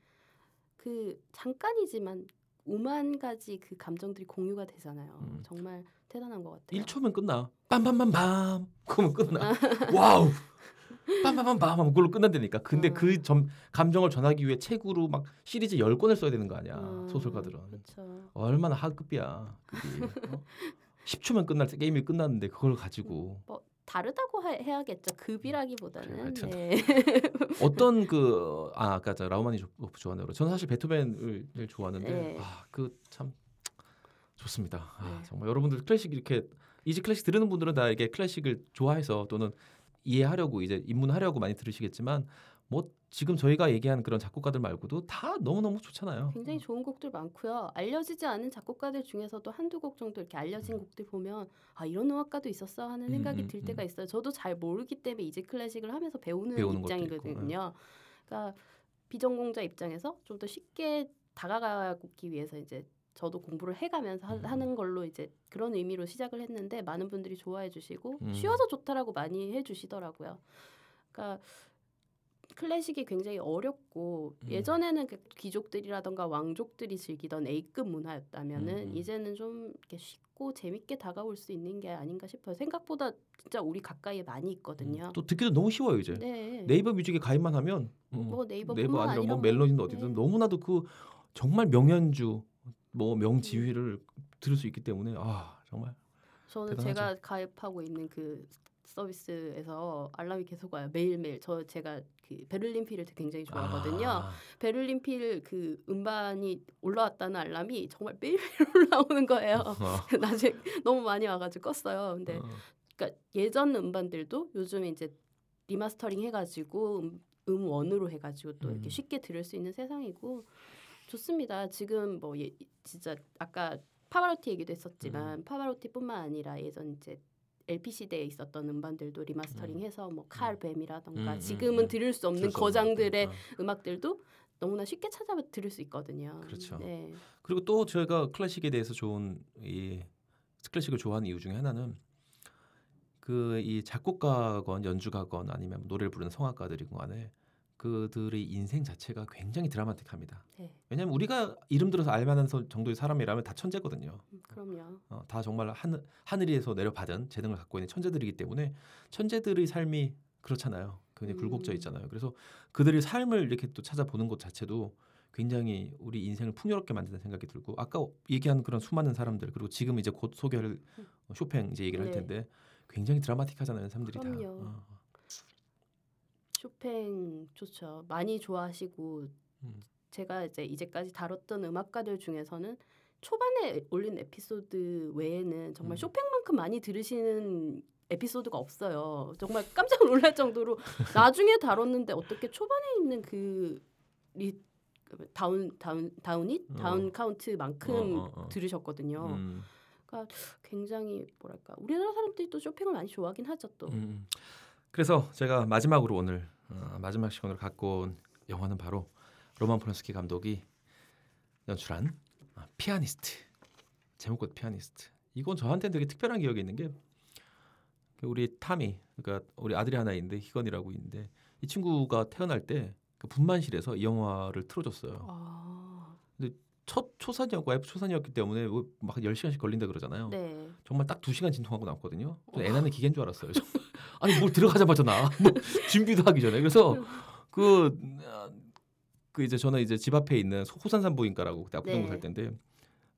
그 잠깐이지만 오만 가지 그 감정들이 공유가 되잖아요. 음. 정말 대단한 것 같아요. 1초면 끝나 빰빰빰빰 그러면 끝나 [LAUGHS] 와우 빰빰빰빰 하면 그걸로 끝난다니까 근데 어. 그점 감정을 전하기 위해 책으로 막 시리즈 10권을 써야 되는 거 아니야 음, 소설가들은 그렇죠. 얼마나 하급이야 그게 어? 10초면 끝날 때 게임이 끝났는데 그걸 가지고 뭐 다르다고 하- 해야겠죠. 급이라기보다는. 그래, 하여튼. 네. [LAUGHS] 어떤 [LAUGHS] 그 아 아까 저 라흐마니노프 좋아하는 거 저는 사실 베토벤을 좋아하는데 네. 아 그 참 좋습니다. 아, 네. 정말 여러분들 클래식 이렇게 이지 클래식 들으는 분들은 다 이게 클래식을 좋아해서 또는 이해하려고 이제 입문하려고 많이 들으시겠지만 뭐 지금 저희가 얘기하는 그런 작곡가들 말고도 다 너무 너무 좋잖아요. 굉장히 좋은 곡들 많고요. 알려지지 않은 작곡가들 중에서도 한두 곡 정도 이렇게 알려진 곡들 보면 아 이런 음악가도 있었어 하는 음, 생각이 음, 들 음. 때가 있어요. 저도 잘 모르기 때문에 이제 클래식을 하면서 배우는 배우는 입장이거든요. 그러니까 비전공자 입장에서 좀 더 쉽게 다가가기 위해서 이제 저도 공부를 해가면서 하, 음. 하는 걸로 이제 그런 의미로 시작을 했는데 많은 분들이 좋아해 주시고 음. 쉬워서 좋다라고 많이 해주시더라고요. 그러니까 클래식이 굉장히 어렵고 음. 예전에는 그 귀족들이라던가 왕족들이 즐기던 A급 문화였다면은 음. 이제는 좀 이렇게 쉽고 재밌게 다가올 수 있는 게 아닌가 싶어요. 생각보다 진짜 우리 가까이에 많이 있거든요. 또 듣기도 너무 쉬워요 이제. 네. 네이버 뮤직에 가입만 하면 음, 뭐 네이버뿐만 네이버 아니라 아니라 뭐 뭐, 멜로디는 어디든 네. 너무나도 그 정말 명연주 뭐 명지휘를 들을 수 있기 때문에 아 정말 저는 대단하죠. 제가 가입하고 있는 그 서비스에서 알람이 계속 와요. 매일매일. 저 제가 그 베를린 필을 굉장히 좋아하거든요. 아, 베를린 필 그 음반이 올라왔다는 알람이 정말 매일매일 [LAUGHS] 올라오는 거예요. 어, [LAUGHS] [LAUGHS] 나중에 너무 많이 와가지고 껐어요. 근데 어. 그러니까 예전 음반들도 요즘에 이제 리마스터링 해가지고 음, 음원으로 해가지고 또 이렇게 음. 쉽게 들을 수 있는 세상이고 좋습니다. 지금 뭐 예, 진짜 아까 파바로티 얘기도 음. 했었지만 파바로티뿐만 아니라 예전 이제 LP 시대에 있었던 음반들도 리마스터링해서 뭐 칼 뵘이라던가 음, 음, 지금은 음. 들을 수 없는 없는 거장들의. 어. 음악들도 너무나 쉽게 찾아 들을 수 있거든요. 그렇죠. 네. 그리고 또 저희가 클래식에 대해서 좋은 이 클래식을 좋아하는 이유 중에 하나는 그 이 작곡가건 연주가건 아니면 노래를 부르는 성악가들이건 간에 그들의 인생 자체가 굉장히 드라마틱합니다. 네. 왜냐하면 우리가 이름 들어서 알만한 서- 정도의 사람이라면 다 천재거든요. 음, 그럼요. 어, 다 정말 하늘, 하늘에서 내려받은 재능을 갖고 있는 천재들이기 때문에 천재들의 삶이 그렇잖아요. 굉장히 굴곡져 음. 있잖아요. 그래서 그들의 삶을 이렇게 또 찾아보는 것 자체도 굉장히 우리 인생을 풍요롭게 만드는 생각이 들고 아까 얘기한 그런 수많은 사람들 그리고 지금 이제 곧 소개할 어, 쇼팽 이제 얘기를 할 네. 텐데 굉장히 드라마틱하잖아요 사람들이 다. 그럼요. 어. 쇼팽 좋죠. 많이 좋아하시고 음. 제가 이제 이제까지 다뤘던 음악가들 중에서는 초반에 올린 에피소드 외에는 정말 음. 쇼팽만큼 많이 들으시는 에피소드가 없어요. 정말 깜짝 놀랄 정도로 [LAUGHS] 나중에 다뤘는데 어떻게 초반에 있는 그 리, 다운 다운 다운잇 어. 다운 카운트만큼 어, 어, 어. 들으셨거든요. 음. 굉장히 뭐랄까 우리나라 사람들이 또 쇼팽을 많이 좋아하긴 하죠 또. 음. 그래서 제가 마지막으로 오늘 어, 마지막 시간으로 갖고 온 영화는 바로 로만 폴란스키 감독이 연출한 아, 피아니스트 제목도 피아니스트 이건 저한테는 되게 특별한 기억이 있는 게그 우리 타미 그러니까 우리 아들이 하나 있는데 희건이라고 있는데 이 친구가 태어날 때 그 분만실에서 이 영화를 틀어줬어요. 아, 첫 초산이었고 와이프 초산이었기 때문에 뭐막 10시간씩 걸린다 그러잖아요. 네. 정말 딱두 시간 진통하고 나왔거든요. 저애 낳는 기계인 줄 알았어요. [LAUGHS] 아니 뭘 들어가자마자 나. [LAUGHS] 뭐 준비도 하기 전에. 그래서 [LAUGHS] 그, 아, 그 이제 저는 이제 집 앞에 있는 소- 호산산부인과라고 그때 압구정구 네. 살 때인데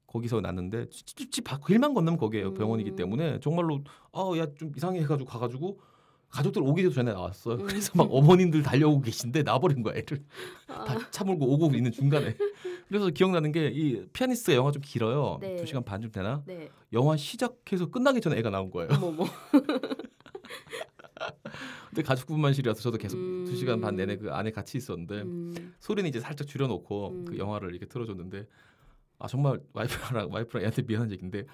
거기서 났는데 집, 집 밖, 길만 건너면 거기에요. 음. 병원이기 때문에 정말로 아 야 좀 이상해 해가지고 가가지고 가족들 오기도 전에 나왔어요. 음. 그래서 막 어머님들 달려오고 계신데 나버린 거야 애를 아, 다차 몰고 오고 있는 중간에. 그래서 기억나는 게 이 피아니스트가 영화 좀 길어요. 네. 두 시간 반쯤 되나? 네. 영화 시작해서 끝나기 전에 애가 나온 거예요. 어머머. [LAUGHS] [LAUGHS] 근데 가족분만실이라서 저도 계속 음. 두 시간 반 내내 그 안에 같이 있었는데 음, 소리는 이제 살짝 줄여놓고 음. 그 영화를 이렇게 틀어줬는데 아 정말 와이프랑 와이프랑 애한테 미안한 얘기인데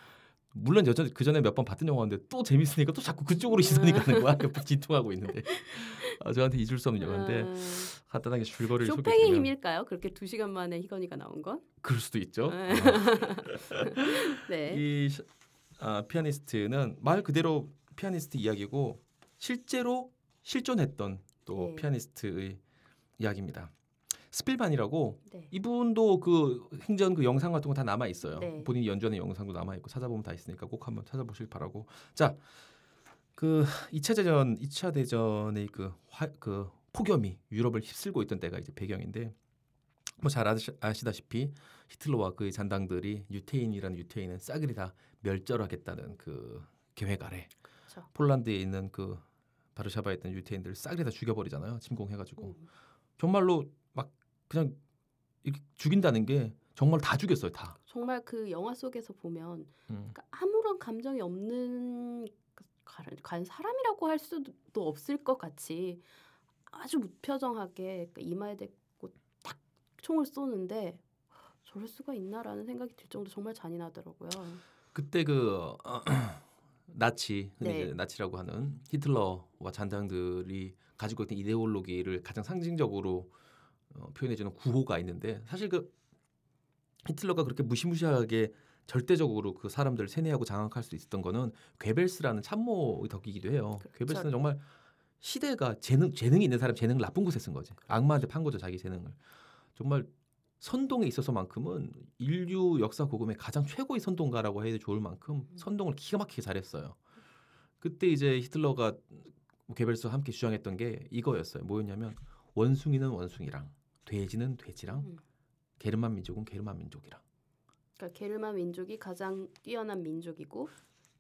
물론 여전 그 전에 몇 번 봤던 영화인데 또 재밌으니까 또 자꾸 그쪽으로 시선이 가는 거야. 옆에 진통하고 있는데 아, 저한테 잊을 수 없는 영화인데 아, 간단하게 줄거리를 쇼팽의 소개해드리면 힘일까요? 그렇게 두 시간 만에 희건이가 나온 건? 그럴 수도 있죠. 네. 어. [LAUGHS] 네. 이 시- 아, 피아니스트는 말 그대로 피아니스트 이야기고 실제로 실존했던 또 네. 피아니스트의 이야기입니다. 스필반이라고 네. 이분도 그 행전 그 영상 같은 거 다 남아 있어요. 네. 본인이 연주하는 영상도 남아 있고 찾아보면 다 있으니까 꼭 한번 찾아보시길 바라고. 자, 그 2차 대전 2차 대전의 그, 화, 그 폭염이 유럽을 휩쓸고 있던 때가 이제 배경인데 뭐 잘 아시다시피 히틀러와 그의 잔당들이 유태인이라는 유태인은 싸그리 다 멸절하겠다는 그 계획 아래 그렇죠. 폴란드에 있는 그 바르샤바에 있던 유태인들을 싸그리 다 죽여버리잖아요. 침공해가지고 음. 정말로 막 그냥 이렇게 죽인다는 게 정말 다 죽였어요 다. 정말 그 영화 속에서 보면 음. 그러니까 아무런 감정이 없는 과연- 사람이라고 할 수도 없을 것 같이 아주 무표정하게 그러니까 이마에 대고 딱 총을 쏘는데 저럴 수가 있나라는 생각이 들 정도 정말 잔인하더라고요. 그때 그 [CLEARS THROAT] 나치 흔히 네. 나치라고 하는 히틀러와 잔당들이 가지고 있던 이데올로기를 가장 상징적으로 어, 표현해주는 구호가 있는데 사실 그 히틀러가 그렇게 무시무시하게 절대적으로 그 사람들을 세뇌하고 장악할 수 있었던 거는 괴벨스라는 참모의 덕이기도 해요. 그렇죠. 괴벨스는 정말 시대가 재능 재능이 있는 사람 재능을 나쁜 곳에 쓴 거지. 악마한테 판 거죠 자기 재능을. 정말 선동에 있어서만큼은 인류 역사 고금의 가장 최고의 선동가라고 해도 좋을 만큼 선동을 기가 막히게 잘했어요. 그때 이제 히틀러가 괴벨스와 함께 주장했던 게 이거였어요. 뭐였냐면 원숭이는 원숭이랑 돼지는 돼지랑 음. 게르만 민족은 게르만 민족이랑 그러니까 게르만 민족이 가장 뛰어난 민족이고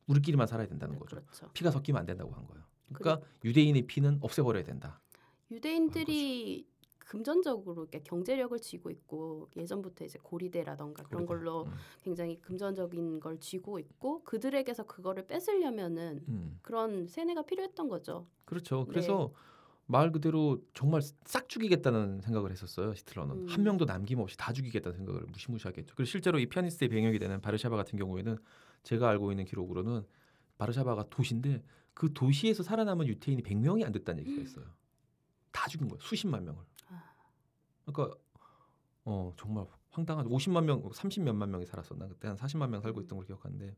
우리끼리만 살아야 된다는 거죠. 그렇죠. 피가 섞이면 안 된다고 한 거예요. 그러니까 유대인의 피는 없애버려야 된다. 유대인들이 금전적으로 이렇게 경제력을 쥐고 있고 예전부터 이제 고리대라던가 그런 고리대. 걸로 음. 굉장히 금전적인 걸 쥐고 있고 그들에게서 그거를 뺏으려면은 음. 그런 세뇌가 필요했던 거죠. 그렇죠. 네. 그래서 말 그대로 정말 싹 죽이겠다는 생각을 했었어요. 히틀러는 음. 한 명도 남김없이 다 죽이겠다는 생각을 무시무시하게 했죠. 그리고 실제로 이 피아니스트의 배경이 되는 바르샤바 같은 경우에는 제가 알고 있는 기록으로는 바르샤바가 도시인데 그 도시에서 살아남은 유태인이 100명이 안 됐다는 얘기가 있어요. 다 죽인 거예요. 수십만 명을. 아. 그러니까 어 정말 황당한 50만 명, 30 몇만 명이 살았었나 그때 한 40만 명 살고 있던 걸 기억하는데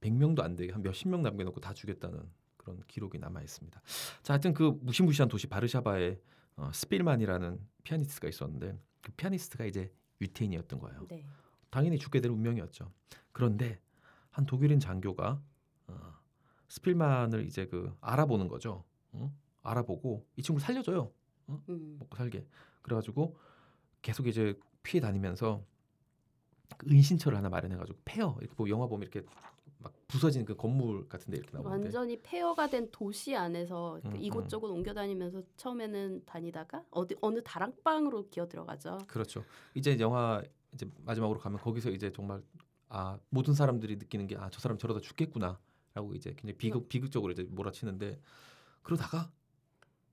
100명도 안 되게 한 몇십 명 남겨놓고 다 죽였다는 그런 기록이 남아 있습니다. 자, 하여튼 그 무시무시한 도시 바르샤바에 어, 스필만이라는 피아니스트가 있었는데 그 피아니스트가 이제 유태인이었던 거예요. 네. 당연히 죽게 될 운명이었죠. 그런데 한 독일인 장교가 어, 스필만을 이제 그 알아보는 거죠. 어? 알아보고 이 친구 를 살려줘요. 음. 먹고 살게. 그래가지고 계속 이제 피해 다니면서 그 은신처를 하나 마련해가지고 폐허 이렇게 뭐 영화 보면 이렇게 막 부서진 그 건물 같은 데 이렇게 나오는데 완전히 폐허가 된 도시 안에서 음, 이곳저곳 옮겨 다니면서 처음에는 다니다가 어디 어느 다락방으로 기어 들어가죠. 그렇죠. 이제 영화 이제 마지막으로 가면 거기서 이제 정말 아 모든 사람들이 느끼는 게 아 저 사람 저러다 죽겠구나라고 이제 굉장히 비극 비극적으로 이제 몰아치는데 그러다가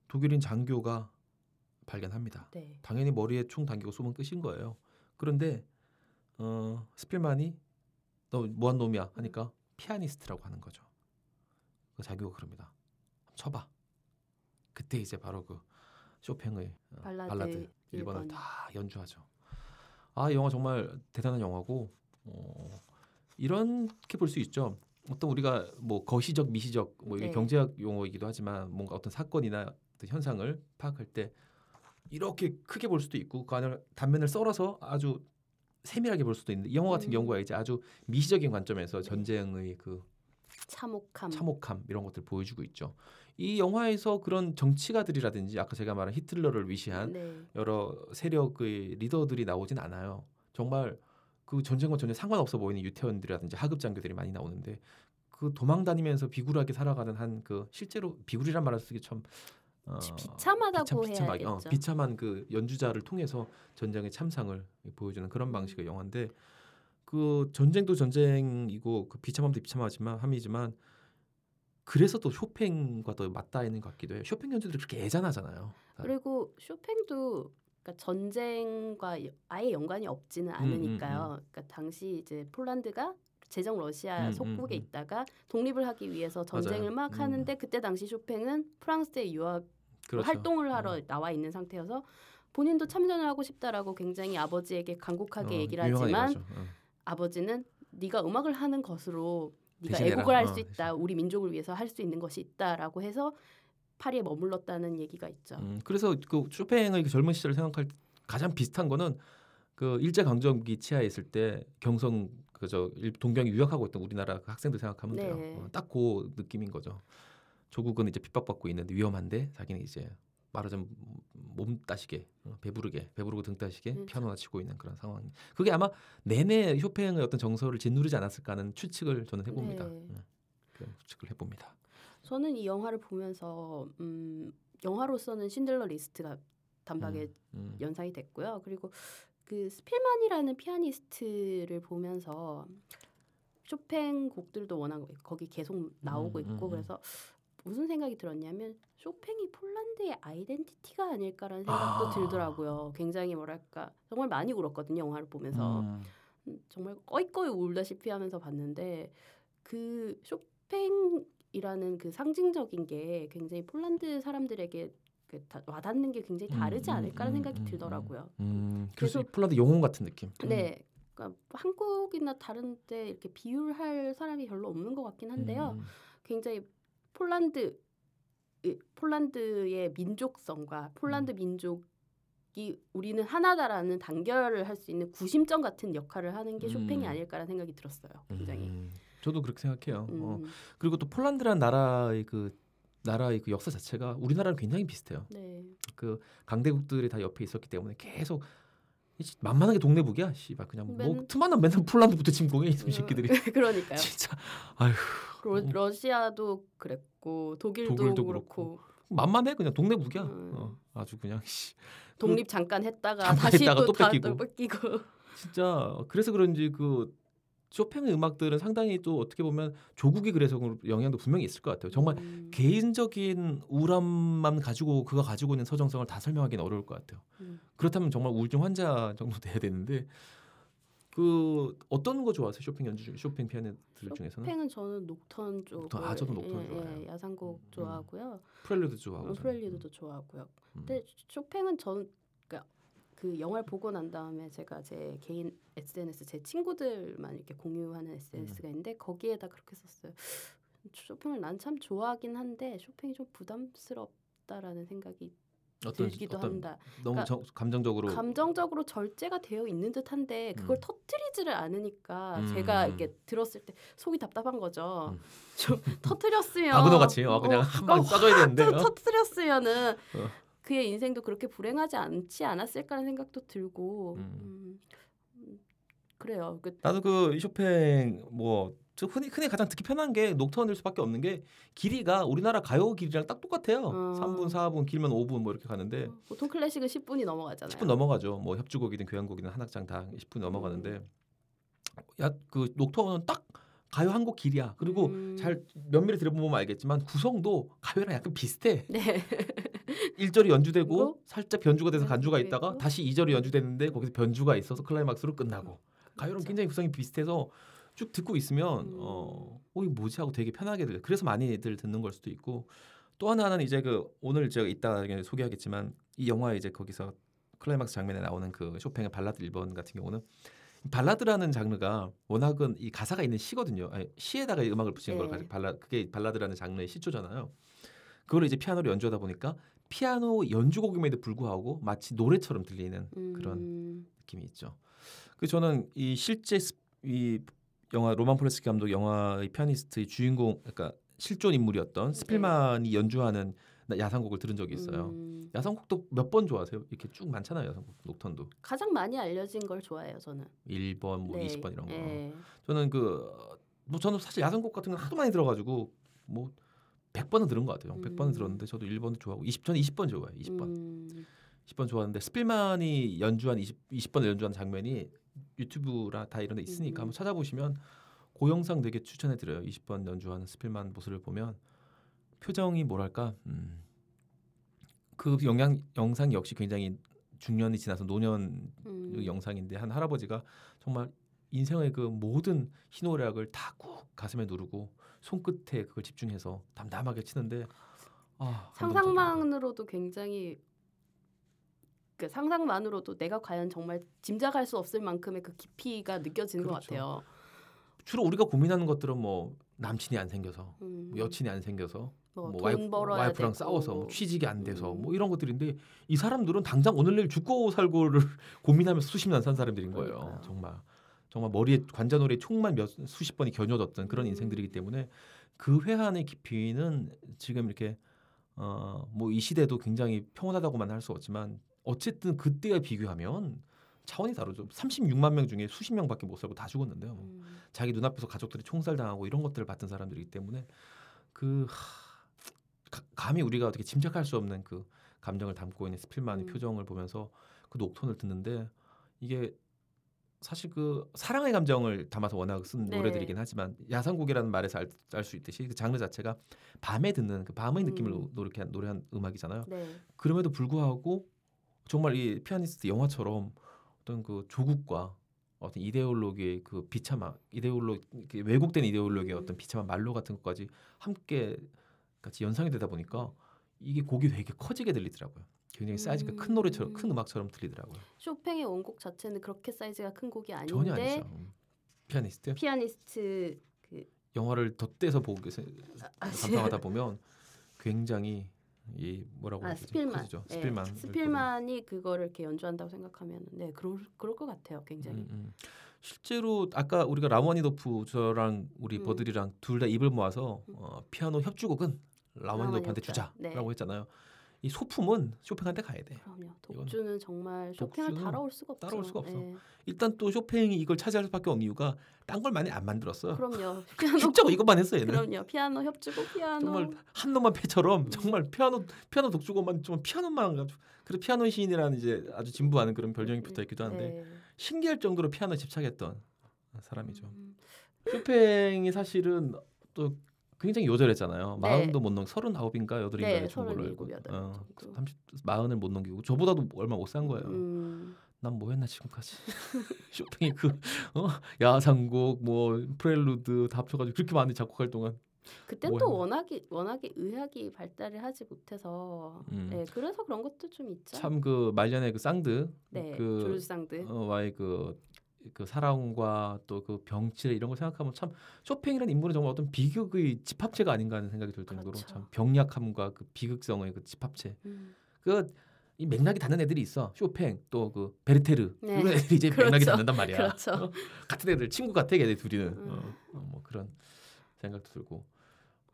독일인 장교가 발견합니다. 네. 당연히 머리에 총 당기고 쏘면 끝인 거예요. 그런데 어, 스필만이 너 뭐한 놈이야 하니까 피아니스트라고 하는 거죠. 그 자기가 그럽니다. 쳐봐. 그때 이제 바로 그 쇼팽의 어, 발라드 발라드, 일번. 1번을 다 연주하죠. 아, 이 영화 정말 대단한 영화고 어, 이렇게 볼 수 있죠. 어떤 우리가 뭐 거시적 미시적 뭐 이게 네. 경제학 용어이기도 하지만 뭔가 어떤 사건이나 어떤 현상을 파악할 때 이렇게 크게 볼 수도 있고 그 안을 단면을 썰어서 아주 세밀하게 볼 수도 있는데 이 영화 같은 음. 경우가 이제 아주 미시적인 관점에서 전쟁의 그 참혹함. 참혹함 이런 것들 을 보여주고 있죠. 이 영화에서 그런 정치가들이라든지 아까 제가 말한 히틀러를 위시한 네. 여러 세력의 리더들이 나오진 않아요. 정말 그 전쟁과 전혀 상관없어 보이는 유태원들이라든지 하급 장교들이 많이 나오는데 그 도망 다니면서 비굴하게 살아가는 한 그 실제로 비굴이란 말을 쓰기 참 어, 비참하다고 비참, 비참하게, 해야겠죠. 어, 비참한 그 연주자를 통해서 전쟁의 참상을 보여주는 그런 방식의 영화인데 그 전쟁도 전쟁이고 그 비참함도 비참하지만 함이지만 그래서 또 쇼팽과 더 맞닿아 있는 것 같기도 해요. 쇼팽 연주들이 그렇게 애잔하잖아요. 그리고 쇼팽도 그러니까 전쟁과 여- 아예 연관이 없지는 않으니까요. 그러니까 당시 이제 폴란드가 제정 러시아 음, 속국에 음, 음. 있다가 독립을 하기 위해서 전쟁을 맞아요. 막 음. 하는데 그때 당시 쇼팽은 프랑스에 유학 그렇죠. 활동을 하러 음. 나와 있는 상태여서 본인도 참전을 하고 싶다라고 굉장히 아버지에게 간곡하게 어, 얘기를 하지만. 어. 아버지는 네가 음악을 하는 것으로 네가. 애국을 할 어, 수 있다. 대신. 우리 민족을 위해서 할 수 있는 것이 있다라고 해서 파리에 머물렀다는 얘기가 있죠. 음, 그래서 그 쇼팽의 그 젊은 시절을 생각할 때 가장 비슷한 거는 그 일제 강점기 치하에 있을 때 경성 그저 동경에 유학하고 있던 우리나라 그 학생들 생각하면 돼요. 네. 어, 딱그 느낌인 거죠. 조국은 이제 핍박받고 있는데 위험한데 자기는 이제 말하자면 몸 따시게 어, 배부르게 배부르고 등 따시게 그렇죠. 피아노나 치고 있는 그런 상황. 그게 아마 내내 쇼팽의 어떤 정서를 짓누르지 않았을까 하는 추측을 저는 해봅니다. 네. 음, 그런 추측을 해봅니다. 저는 이 영화를 보면서 음, 영화로서는 쉰들러 리스트가 단박에 음, 연상이 됐고요. 그리고 그 스필만이라는 피아니스트를 보면서 쇼팽 곡들도 워낙 거기 계속 나오고 음, 음, 있고 음. 그래서 무슨 생각이 들었냐면 쇼팽이 폴란드의 아이덴티티가 아닐까라는 생각도 아. 들더라고요. 굉장히 뭐랄까 정말 많이 울었거든요. 영화를 보면서 음, 음, 정말 꺼이꺼이 울다시피 하면서 봤는데 그 쇼팽이라는 그 상징적인 게 굉장히 폴란드 사람들에게 와닿는 게 굉장히 다르지 음, 음, 않을까라는 음, 생각이 음, 들더라고요. 음, 그래서 폴란드 영혼 같은 느낌. 음. 네. 그러니까 한국이나 다른 데 이렇게 비율할 사람이 별로 없는 것 같긴 한데요. 음, 굉장히 폴란드 이- 폴란드의 민족성과 폴란드 음. 민족이 우리는 하나다라는 단결을 할 수 있는 구심점 같은 역할을 하는 게 쇼팽이 음. 아닐까라는 생각이 들었어요. 굉장히. 음, 저도 그렇게 생각해요. 음. 어, 그리고 또 폴란드라는 나라의 그 나라의 그 역사 자체가 우리나라랑 굉장히 비슷해요. 네. 그 강대국들이 다 옆에 있었기 때문에 계속 만만하게 동네북이야. 씨발 그냥 뭐 맨- 틈만 나면 맨날 폴란드 부터 침공해 이 새끼들이. [LAUGHS] 그러니까요. 진짜 아휴 러, 러시아도 그랬고 독일도 독일도 그렇고 만만해 그냥 동네북이야. 음. 어, 아주 그냥 씨. 독립 잠깐 했다가 잠깐 다시 했다가 또또다 뺏기고. 또 뺏기고. 진짜 그래서 그런지 그 쇼팽의 음악들은 상당히 또 어떻게 보면 조국이 그래서 영향도 분명히 있을 것 같아요. 정말 음. 개인적인 우울함만 가지고 그가 가지고 있는 서정성을 다 설명하기는 어려울 것 같아요. 음. 그렇다면 정말 우울증 환자 정도 돼야 되는데 그 어떤 거 좋아하세요? 쇼팽 연주 중 쇼팽 피아니스트들 중에서는 쇼팽은 저는 녹턴 쪽. 녹턴, 아, 저도 녹턴 좋아해요. 예, 야상곡 음. 좋아하고요. 프렐류드 좋아하고 어. 프렐류드도 좋아하고요. 음. 근데 쇼팽은 저는 그 영화를 보고 난 다음에 제가 제 개인 SNS 제 친구들만 이렇게 공유하는 SNS가 있는데 거기에다 그렇게 썼어요. 쇼팽을 난 참 좋아하긴 한데 쇼팽이 좀 부담스럽다라는 생각이 어떤 들기도 어떤 한다. 너무 그러니까 정- 감정적으로 감정적으로 절제가 되어 있는 듯한데 그걸 음. 터트리지를 않으니까 음. 제가 이렇게 들었을 때 속이 답답한 거죠. 음. 좀 [LAUGHS] 터트렸으면 바구너 같이 어, 그냥 한방 쏴줘야 되는데 [LAUGHS] 터- 어? 터트렸으면은 어. 그의 인생도 그렇게 불행하지 않지 않았을까라는 생각도 들고 음. 음, 음, 그래요. 그 나도 그 쇼팽 뭐저 흔히 흔히 가장 듣기 편한 게 녹턴일 수밖에 없는 게 길이가 우리나라 가요 길이랑 딱 똑같아요. 어. 3분, 4분, 길면 5분 뭐 이렇게 가는데 보통 클래식은 10분이 넘어가잖아요. 10분 넘어가죠. 뭐 협주곡이든 교향곡이든 한 악장 다 10분 넘어가는데 야그 녹턴은 딱 가요 한 곡 길이야. 그리고 음. 잘 면밀히 들어보면 알겠지만 구성도 가요랑 약간 비슷해. 네. [LAUGHS] 1절이 연주되고 그리고 살짝 변주가 돼서 간주가. 있다가 다시 2절이 연주되는데 거기서 변주가 있어서 클라이막스로 끝나고 가요랑 그렇죠. 굉장히 구성이 비슷해서 쭉 듣고 있으면 음. 어, 어 이거 뭐지 하고 되게 편하게 들려. 그래서 많이들 듣는 걸 수도 있고 또 하나는 이제 그 오늘 제가 이따 소개하겠지만 이 영화 이제 거기서 클라이막스 장면에 나오는 그 쇼팽의 발라드 1번 같은 경우는 발라드라는 장르가 워낙은 이 가사가 있는 시거든요. 아니, 시에다가 이 음악을 붙이는 걸 네. 가지고 발라 그게 발라드라는 장르의 시초잖아요. 그걸 이제 피아노로 연주하다 보니까 피아노 연주곡임에도 불구하고 마치 노래처럼 들리는 그런 음, 느낌이 있죠. 그 저는 이 실제 스- 이 영화 로만 폴란스키 감독 영화의 피아니스트의 주인공 그러니까 실존 인물이었던 스필만이 연주하는 나- 야상곡을 들은 적이 있어요. 음, 야상곡도 몇 번 좋아하세요? 이렇게 쭉 많잖아요. 야상곡 녹턴도 가장 많이 알려진 걸 좋아해요. 저는. 1번 뭐 네. 20번 이런 거. 네. 저는 그 뭐 저는 사실 야상곡 같은 건 하도 많이 들어가지고 뭐 100번은 들은 것 같아요. 100번은 음. 들었는데 저도 1번도 좋아하고 20 저는 20번 좋아해요. 20번. 음, 10번 좋아하는데 스필만이 연주한 20, 20번을 연주한 장면이 유튜브라 다 이런 데 있으니까 음. 한번 찾아보시면 그 영상 되게 추천해 드려요. 20번 연주하는 스필만 모습을 보면 표정이 뭐랄까 음, 그 영양 영상 역시 굉장히 중년이 지나서 노년 음. 영상인데 한 할아버지가 정말 인생의 그 모든 희노애락을 다 꾹 가슴에 누르고 손끝에 그걸 집중해서 담담하게 치는데 아. 상상만으로도 굉장히 그 상상만으로도 내가 과연 정말 짐작할 수 없을 만큼의 그 깊이가 느껴지는 것 그렇죠. 같아요. 주로 우리가 고민하는 것들은 뭐 남친이 안 생겨서 음, 뭐 여친이 안 생겨서 뭐뭐돈 와이프, 와이프랑 되고. 싸워서 뭐 취직이 안 돼서 음. 뭐 이런 것들인데 이 사람들은 당장 오늘 내일 죽고 살고를 [LAUGHS] 고민하면서 수십 년 산 사람들인 거예요. 그러니까요. 정말 정말 머리에 관자놀이에 총만 몇 수십 번이 겨녀졌던 그런 음. 인생들이기 때문에 그 회한의 깊이는 지금 이렇게 어 뭐 이 시대도 굉장히 평온하다고만 할 수 없지만 어쨌든 그때와 비교하면 차원이 다르죠. 36만 명 중에 수십 명밖에 못 살고 다 죽었는데요. 뭐. 음, 자기 눈앞에서 가족들이 총살당하고 이런 것들을 봤던 사람들이기 때문에 그 하, 가- 감히 우리가 어떻게 짐작할 수 없는 그 감정을 담고 있는 스필만의 음. 표정을 보면서 그 녹톤을 듣는데 이게 사실 그 사랑의 감정을 담아서 워낙 쓴 네. 노래들이긴 하지만 야상곡이라는 말에서 알수 있듯이 그 장르 자체가 밤에 듣는 그 밤의 느낌을 음. 노력한 노래한 음악이잖아요. 네. 그럼에도 불구하고 정말 이 피아니스트 영화처럼 어떤 그 조국과 어떤 이데올로기의 그 비참한 이데올로 그 왜곡된 이데올로기의 음. 어떤 비참한 말로 같은 것까지 함께 같이 연상이 되다 보니까 이게 곡이 되게 커지게 들리더라고요. 굉장히 사이즈가 큰 노래처럼 큰 음악처럼 들리더라고요. 쇼팽의 원곡 자체는 그렇게 사이즈가 큰 곡이 전혀 아닌데 아니죠. 음. 피아니스트 피아니스트 그 영화를 덧대서 보고 계세 아, 감상하다 보면 굉장히 이 뭐라고 아? 스필만. 네, 스필만 스필만이 그거를 이렇게 연주한다고 생각하면 네 그럴 그럴 것 같아요 굉장히 음, 음. 실제로 아까 우리가 라흐마니노프 저랑 우리 음. 버들이랑 둘 다 입을 모아서 어, 피아노 협주곡은 라흐마니노프한테. 주자라고 네. 했잖아요. 이 소품은 쇼팽한테 가야 돼. 그럼요. 독주는 정말 쇼팽을 따라올 수가 없죠. 따라올 수가 없어. 네. 일단 또 쇼팽이 이걸 차지할 수밖에 없는 이유가 딴 걸 많이 안 만들었어. 그럼요. [LAUGHS] 피아노 진짜 이것만 했어 얘는. 그럼요. 피아노 협주고 피아노. 정말 한 놈만 패처럼 음. 정말 피아노 피아노 독주고만 좀 피아노만 가지고 그래 피아노 시인이라는 이제 아주 진부하는 그런 별명이 붙어 있기도 한데 네. 신기할 정도로 피아노에 집착했던 사람이죠. 음, 쇼팽이 사실은 또 굉장히 요절했잖아요. 네. 마흔도 못 넘, 서른아홉인가 여덟인가에 네, 죽은 걸로 알고. 어. 삼십 마흔을 못 넘기고 저보다도 얼마 못 산 거예요. 음, 난 뭐 했나 지금까지. [LAUGHS] 쇼팽이 그 어? 야상곡 뭐 프렐루드 다 합쳐가지고 그렇게 많이 작곡할 동안 그때 뭐 또? 워낙에 워낙에 의학이 발달을 하지 못해서 음. 네, 그래서 그런 것도 좀 있죠. 참 그 말년에 그 상드 네, 그 조르주 상드. 어, 와의 그, 그 사랑과 또 그 병치 이런 걸 생각하면 참 쇼팽이라는 인물은 정말 어떤 비극의 집합체가 아닌가 하는 생각이 들 정도로 그렇죠. 참 병약함과 그 비극성의 그 집합체. 음, 그 이 맥락이 닿는 애들이 있어. 쇼팽 또 그 베르테르 네. 이런 애들이 이제 [LAUGHS] 그렇죠. 맥락이 닿는단 말이야. 그렇죠. 어? 같은 애들 친구 같아 걔네 둘이는 음. 어, 어, 뭐 그런 생각도 들고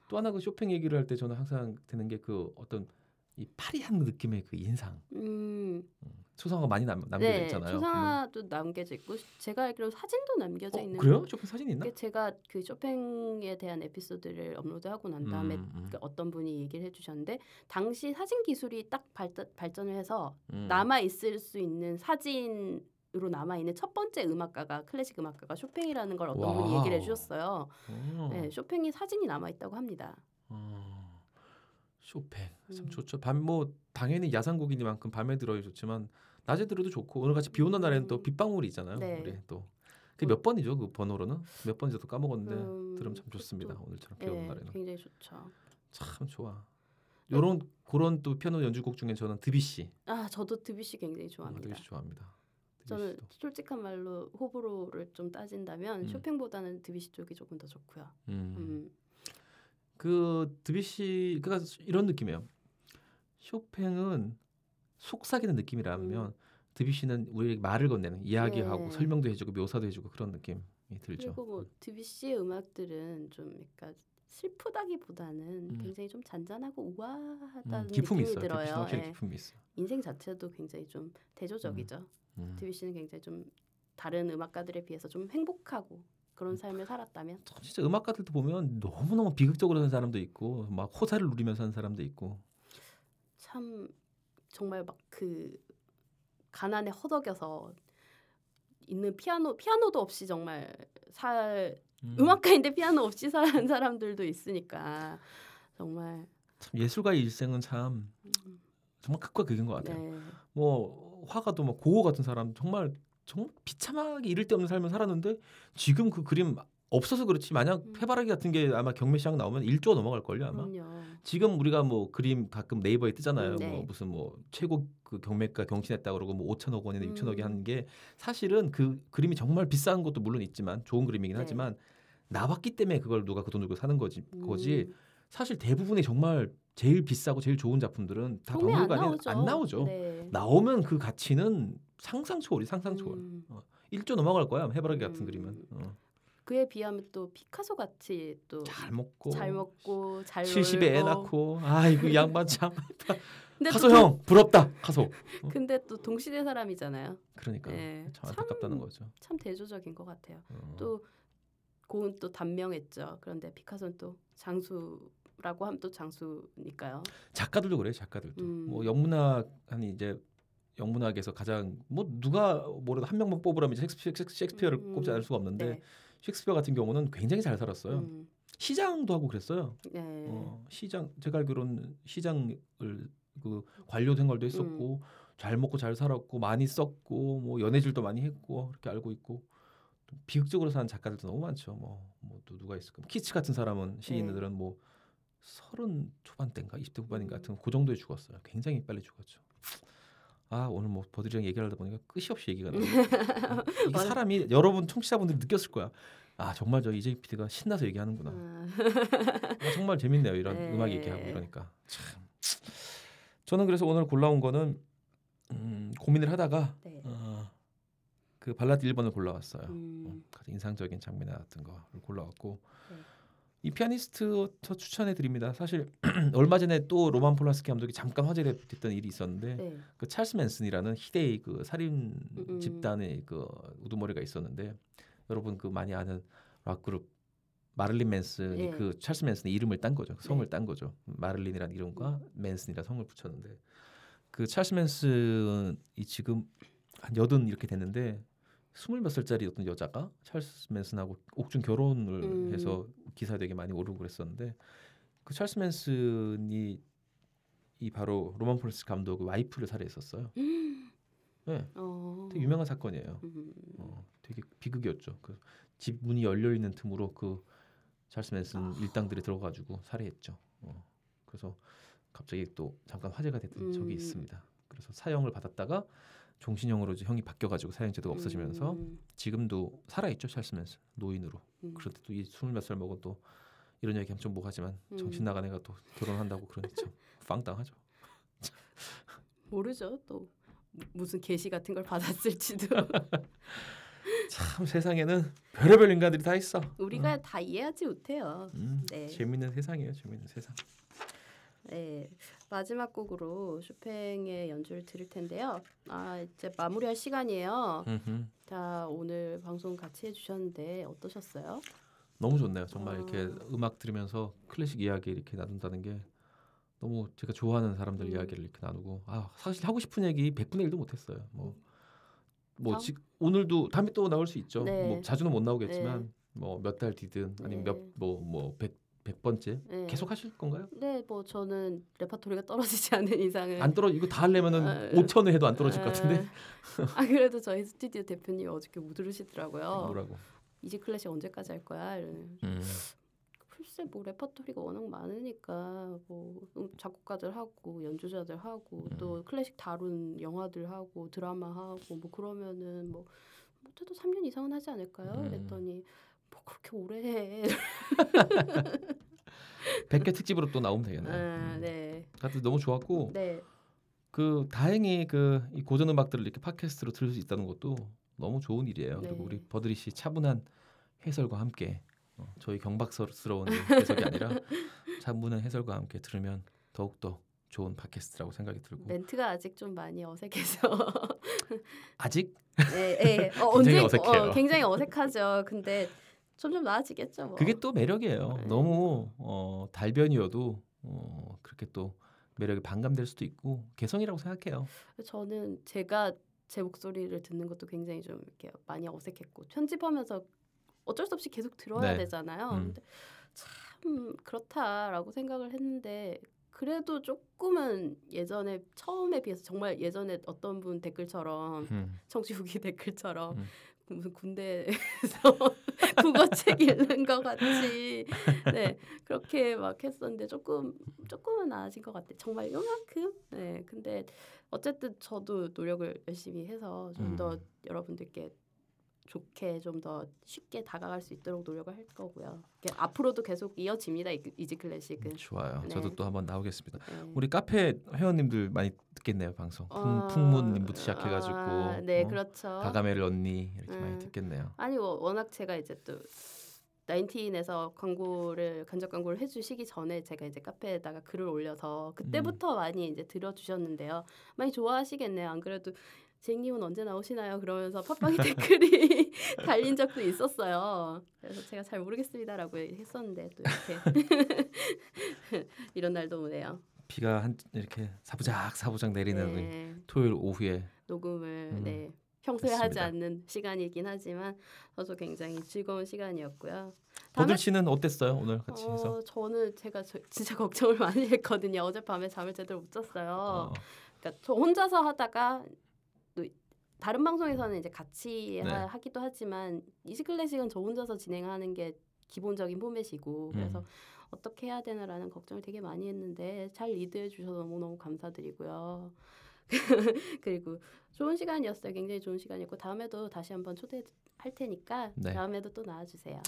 또 하나 그 쇼팽 얘기를 할 때 저는 항상 드는 게 그 어떤 이 파리한 느낌의 그 인상 음, 초상화 많이 남, 남겨져 네, 있잖아요. 초상화도 남겨져 있고 제가 알기로 사진도 남겨져 어, 있는 그래요? 쇼팽 사진 있나? 게 제가 그 쇼팽에 대한 에피소드를 업로드하고 난 다음에 음, 음. 그 어떤 분이 얘기를 해주셨는데 당시 사진 기술이 딱 발달, 발전을 해서 음. 남아 있을 수 있는 사진 으로 남아 있는 첫 번째 음악가가 클래식 음악가가 쇼팽이라는 걸 어떤 분이 wow. 얘기를 해주셨어요. 어. 네, 쇼팽이 사진이 남아 있다고 합니다. 어. 쇼팽 참 음. 좋죠. 밤 뭐 당연히 야상곡이니만큼 밤에 들어야 좋지만 낮에 들어도 좋고 오늘 같이 비 오는 날에는 또 음. 빗방울이 있잖아요. 네. 우리 또. 그게 몇 번이죠? 그 번호로는 몇 번인지 또 까먹었는데 음, 들으면 참 좋습니다. 그것도- 오늘처럼 비 오는 네, 날에는 굉장히 좋죠. 참 좋아. 요런 그런 또 피아노 연주곡 중에 저는 드뷔시 아 저도 드뷔시 굉장히 아, 좋아합니다. 드비시 좋아합니다. 저는. 솔직한 말로 호불호를 좀 따진다면 음. 쇼팽보다는 드뷔시 쪽이 조금 더 좋고요. 음. 음. 그 드비시 그가 이런 느낌이에요. 쇼팽은 속삭이는 느낌이라면 드비시는 우리에게 말을 건네는 이야기하고 네. 설명도 해주고 묘사도 해주고 그런 느낌이 들죠. 그리고 뭐 드뷔시의 음악들은 좀 약간 슬프다기보다는 음. 굉장히 좀 잔잔하고 우아하다는 음, 기품이 느낌이 있어. 드비시는 들어요. 있어. 인생 자체도 굉장히 좀 대조적이죠. 음. 드뷔시는 굉장히 좀 다른 음악가들에 비해서 좀 행복하고 음. 그런 삶을 살았다면 참 진짜 음악가들도 보면 너무 너무 비극적으로 사는 사람도 있고 막 호사를 누리면서 사는 사람도 있고. 참 정말 막 그 가난에 허덕여서 있는 피아노 피아노도 없이 정말 살 음. 음악가인데 피아노 없이 사는 사람들도 있으니까 정말 참 예술가의 일생은 참 음, 정말 극과 극인 것 같아요. 네. 뭐 화가도 뭐 고호 같은 사람 정말 정말 비참하게 이를 데 없는 삶을 살았는데 지금 그 그림 없어서 그렇지 만약 음. 해바라기 같은 게 아마 경매 시장 나오면 1조 넘어갈 걸요 아마. 그럼요. 지금 우리가 뭐 그림 가끔 네이버에 뜨잖아요. 음, 네. 뭐 무슨 뭐 최고 그 경매가 경신했다 그러고 뭐 5천억 원이나 음. 6천억이 하는 게 사실은 그 그림이 정말 비싼 것도 물론 있지만 좋은 그림이긴 네. 하지만 나왔기 때문에 그걸 누가 그돈 주고 사는 거지 거지. 음, 사실 대부분이 정말 제일 비싸고 제일 좋은 작품들은 다 소매 안 박물관에 나오죠. 안 나오죠. 네. 나오면 그 가치는 상상 초월이 상상 초월. 음, 1조 넘어갈 거야 해바라기 같은 음. 그림은. 어. 그에 비하면 또 피카소 같이 또 잘 먹고 잘 먹고 잘 70에 애. 낳고 아이고 이 양반 참 가소 또형 부럽다 가소. 동- [LAUGHS] 근데 또 동시대 사람이잖아요. 그러니까 네, 참 참- 안타깝다는 거죠. 참 대조적인 것 같아요. 어. 또 고은 또 단명했죠. 그런데 피카소는 또 장수 라고 하면 또 장수니까요. 작가들도 그래요 작가들도 음. 뭐 영문학 아니 이제 영문학에서 가장 뭐 누가 뭐라도 한 명만 뽑으라면 이제 셰익스피어, 셰익스피어를 음, 꼽지 않을 수가 없는데 네. 셰익스피어 같은 경우는 굉장히 잘 살았어요. 음, 시장도 하고 그랬어요. 네. 어, 시장 제가 알기로는 시장을 그 관료 생활도 했었고 잘 먹고 잘 살았고 많이 썼고 뭐 연애질도 많이 했고 그렇게 알고 있고 또 비극적으로 사는 작가들도 너무 많죠. 뭐 뭐 또 누가 있을까? 키츠 같은 사람은 시인들은 뭐 서른 초반대인가 20대 후반인가 음. 같은 그 정도에 죽었어요. 굉장히 빨리 죽었죠. 아 오늘 뭐 버들이랑 얘기하다 보니까 끝이 없이 얘기가 나요. [LAUGHS] 이게 사람이 여러분 청취자분들이 느꼈을 거야. 아 정말 저 이재희 PD가 신나서 얘기하는구나. 아, 아, 정말 재밌네요 이런 네. 음악 얘기하고 이러니까 참 저는 그래서 오늘 골라온 거는 음, 고민을 하다가 네. 어, 그 발라드 1번을 골라왔어요 음. 어, 가장 인상적인 장면이 나왔던 거를 골라왔고 네. 이 피아니스트 저 추천해 드립니다. 사실 [CLEARS THROAT] 얼마 전에 또 로만 폴란스키 감독이 잠깐 화제됐던 일이 있었는데 네. 그 찰스 맨슨이라는 희대의 그 살인 음. 집단의 그 우두머리가 있었는데 여러분 그 많이 아는 락 그룹 마를린 맨슨이 예. 그 찰스 맨슨의 이름을 딴 거죠. 성을 네. 딴 거죠. 마를린이라는 이름과 맨슨이라는 성을 붙였는데 그 찰스 맨슨이 지금 한 여든 이렇게 됐는데 스물 몇 살짜리 어떤 여자가 찰스 맨슨하고 옥중 결혼을 음. 해서 기사 되게 많이 오르고 그랬었는데 그 찰스 맨슨이 이 바로 로만 폴란스키 감독의 와이프를 살해했었어요. [GASPS] 네, 어. 되게 유명한 사건이에요. 음. 어, 되게 비극이었죠. 그 집 문이 열려 있는 틈으로 그 찰스 맨슨 아. 일당들이 들어가지고 살해했죠. 어, 그래서 갑자기 또 잠깐 화제가 됐던 음. 적이 있습니다. 그래서 사형을 받았다가 종신형으로 이제 형이 바뀌어가지고 사형제도가 없어지면서 음. 지금도 살아있죠 찰스 맨슨 노인으로. 음. 그런데 또 이 스물 몇 살 먹은 또 이런 얘기하면 좀 뭐하지만 음. 정신 나간 애가 또 결혼한다고 그러니 참 [LAUGHS] 빵당하죠. 모르죠. 또 무- 무슨 계시 같은 걸 받았을지도 [LAUGHS] 참 세상에는 별의별 인간들이 다 있어. 우리가 다 이해하지 못해요. 음, 네. 재밌는 세상이에요. 재밌는 세상. 네, 마지막 곡으로 슈팽의 연주를 들을 텐데요. 아 이제 마무리할 시간이에요. 음흠. 자 오늘 방송 같이 해주셨는데 어떠셨어요? 너무 좋네요. 정말 아. 이렇게 음악 들으면서 클래식 이야기 이렇게 나눈다는 게 너무 제가 좋아하는 사람들 음. 이야기를 이렇게 나누고 아 사실 하고 싶은 얘기 100분의 1도 못했어요. 뭐, 뭐 지, 오늘도 다음에 또 나올 수 있죠. 네. 뭐 자주는 못 나오겠지만 뭐몇 달 뒤든 아니면 네. 몇뭐뭐백 백 번째 네. 계속 하실 건가요? 네, 뭐 저는 레파토리가 떨어지지 않는 이상은 안 떨어 이거 다 하려면은 아, 5천을 해도 안 떨어질 것 같은데 아 그래도 저희 스튜디오 대표님 어저께 못 들으시더라고요. 뭐라고? 이지 클래식 언제까지 할 거야? 이러는. 음. 글쎄 뭐 레퍼토리가 워낙 많으니까 뭐 음, 작곡가들 하고 연주자들 하고 음. 또 클래식 다룬 영화들 하고 드라마 하고 뭐 그러면은 뭐 못해도 3년 이상은 하지 않을까요? 음. 그랬더니 뭐 그렇게 오래 해. [LAUGHS] 100개 특집으로 또 나오면 되겠네요. 아, 음. 네. 하여튼 너무 좋았고 네. 그 다행히 그 이 고전 음악들을 이렇게 팟캐스트로 들을 수 있다는 것도 너무 좋은 일이에요. 네. 그리고 우리 버드리 씨 차분한 해설과 함께 어, 저희 경박스러운 해석이 아니라 [LAUGHS] 차분한 해설과 함께 들으면 더욱 더 좋은 팟캐스트라고 생각이 들고 멘트가 아직 좀 많이 어색해서 아직 네, 네. 어, 굉장히 언제- 어색해요. 어, 굉장히 어색하죠. 근데 점점 나아지겠죠. 뭐. 그게 또 매력이에요. 네. 너무 어, 달변이어도 어, 그렇게 또 매력이 반감될 수도 있고 개성이라고 생각해요. 저는 제가 제 목소리를 듣는 것도 굉장히 좀 이렇게 많이 어색했고 편집하면서 어쩔 수 없이 계속 들어야 네. 되잖아요. 음. 근데 참 그렇다라고 생각을 했는데 그래도 조금은 예전에 처음에 비해서 정말 예전에 어떤 분 댓글처럼 음. 청취 후기 [LAUGHS] 댓글처럼 음. 무슨 군대에서 [LAUGHS] 국어책 읽는 것 같이. 네 그렇게 막 했었는데 조금 조금은 나아진 것 같아. 요 정말 요만큼? 네 근데 어쨌든 저도 노력을 열심히 해서 좀더 음. 여러분들께 좋게 좀 더 쉽게 다가갈 수 있도록 노력을 할 거고요 앞으로도 계속 이어집니다 이- 이지 클래식은 좋아요. 네. 저도 또 한번 나오겠습니다. 네. 우리 카페 회원님들 많이 듣겠네요 방송. 풍, 어, 풍 문님부터 시작해가지고 아, 네 어? 그렇죠 가가멜 언니 이렇게 많이 음. 듣겠네요. 아니 뭐 워낙 제가 이제 또 나인틴에서 광고를 간접 광고를 해주시기 전에 제가 이제 카페에다가 글을 올려서 그때부터 많이 이제 들어주셨는데요. 많이 좋아하시겠네요. 안 그래도 쟁님은 언제 나오시나요? 그러면서 팟빵에 [LAUGHS] 댓글이 [LAUGHS] 달린 적도 있었어요. 그래서 제가 잘 모르겠습니다라고 했었는데 또 이렇게 [LAUGHS] 이런 날도 오네요. 비가 한 이렇게 사부작 사부작 내리는 네, 토요일 오후에 녹음을 음, 네. 평소에 하지 그렇습니다. 않는 시간이긴 하지만 저도 굉장히 즐거운 시간이었고요. 버들 씨는 어땠어요 오늘 같이 해서? 어, 저는 제가 저, 진짜 걱정을 많이 했거든요. 어젯밤에 잠을 제대로 못 잤어요. 어, 그러니까 저 혼자서 하다가 또 다른 방송에서는 이제 같이 네. 하, 하기도 하지만 이지 클래식은 저 혼자서 진행하는 게 기본적인 포맷이고 그래서 음. 어떻게 해야 되나라는 걱정을 되게 많이 했는데 잘 리드해 주셔서 너무너무 감사드리고요. [LAUGHS] 그리고 좋은 시간이었어요. 굉장히 좋은 시간이었고 다음에도 다시 한번 초대할 테니까 네. 다음에도 또 나와주세요.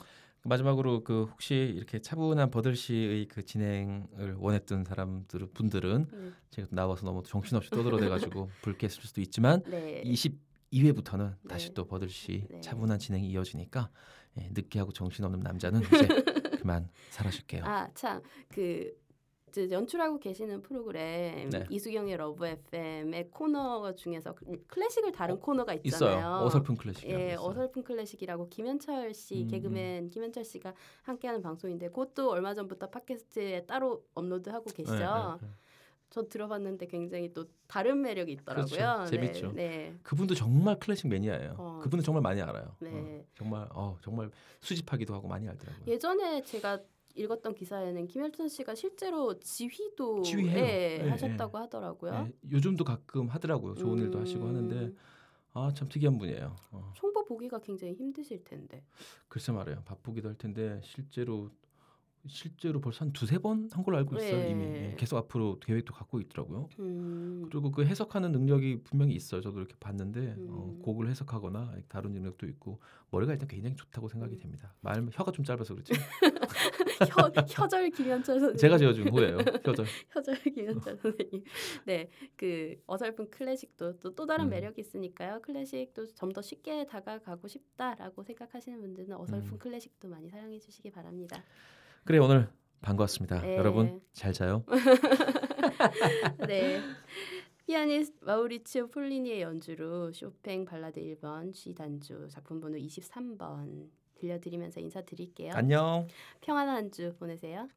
마지막으로 그 혹시 이렇게 차분한 버들 씨의 그 진행을 원했던 사람들 분들은 네. 제가 나와서 너무 정신없이 떠들어대 가지고 [LAUGHS] 불쾌했을 수도 있지만 네. 22회부터는 네. 다시 또 버들 씨 네. 차분한 진행이 이어지니까 예, 늦게 하고 정신없는 남자는 이제 [LAUGHS] 그만 사라질게요. 아 참 그 연출하고 계시는 프로그램 네. 이수경의 러브 FM의 코너 중에서 그 클래식을 다룬 코너가 있잖아요. 있어요. 어설픈 클래식. 예, 어설픈 클래식이라고 김현철 씨 음, 개그맨 김현철 씨가 함께하는 방송인데 그것도 얼마 전부터 팟캐스트에 따로 업로드하고 네, 계시죠. 저 들어봤는데 굉장히 또 다른 매력이 있더라고요. 그렇죠. 재밌죠. 네, 네. 그분도 정말 클래식 매니아예요. 어. 그분은 정말 많이 알아요. 네. 어, 정말 어, 정말 수집하기도 하고 많이 알더라고요. 예전에 제가 읽었던 기사에는 김현철 씨가 실제로 지휘도 지휘해요. 예, 예, 하셨다고 하더라고요. 네, 요즘도 가끔 하더라고요. 좋은 일도 음. 하시고 하는데 아 참 특이한 분이에요. 어, 총보 보기가 굉장히 힘드실 텐데. 글쎄 말이에요. 바쁘기도 할 텐데 실제로 실제로 벌써 한 두세 번 한 걸로 알고 있어요. 네. 이미 예, 계속 앞으로 계획도 갖고 있더라고요. 음. 그리고 그 해석하는 능력이 분명히 있어요. 저도 이렇게 봤는데 어, 음. 곡을 해석하거나 다른 능력도 있고 머리가 일단 굉장히 좋다고 생각이 됩니다. 말 혀가 좀 짧아서 그렇지. [LAUGHS] 혀, 혀절 김현철 선생님. 제가 지어준 호예요. 혀절. 혀절 김현철 선생님. 네, 그 어설픈 클래식도 또, 또 다른 음. 매력이 있으니까요. 클래식도 좀 더 쉽게 다가가고 싶다라고 생각하시는 분들은 어설픈 음. 클래식도 많이 사랑해 주시기 바랍니다. 그래 오늘 반가웠습니다. 네. 여러분 잘 자요. [LAUGHS] 네. 피아니스트 마우리치오 폴리니의 연주로 쇼팽 발라드 1번 G 단주 작품 번호 23번 들려드리면서 인사드릴게요. 안녕. 평안한 한주 보내세요.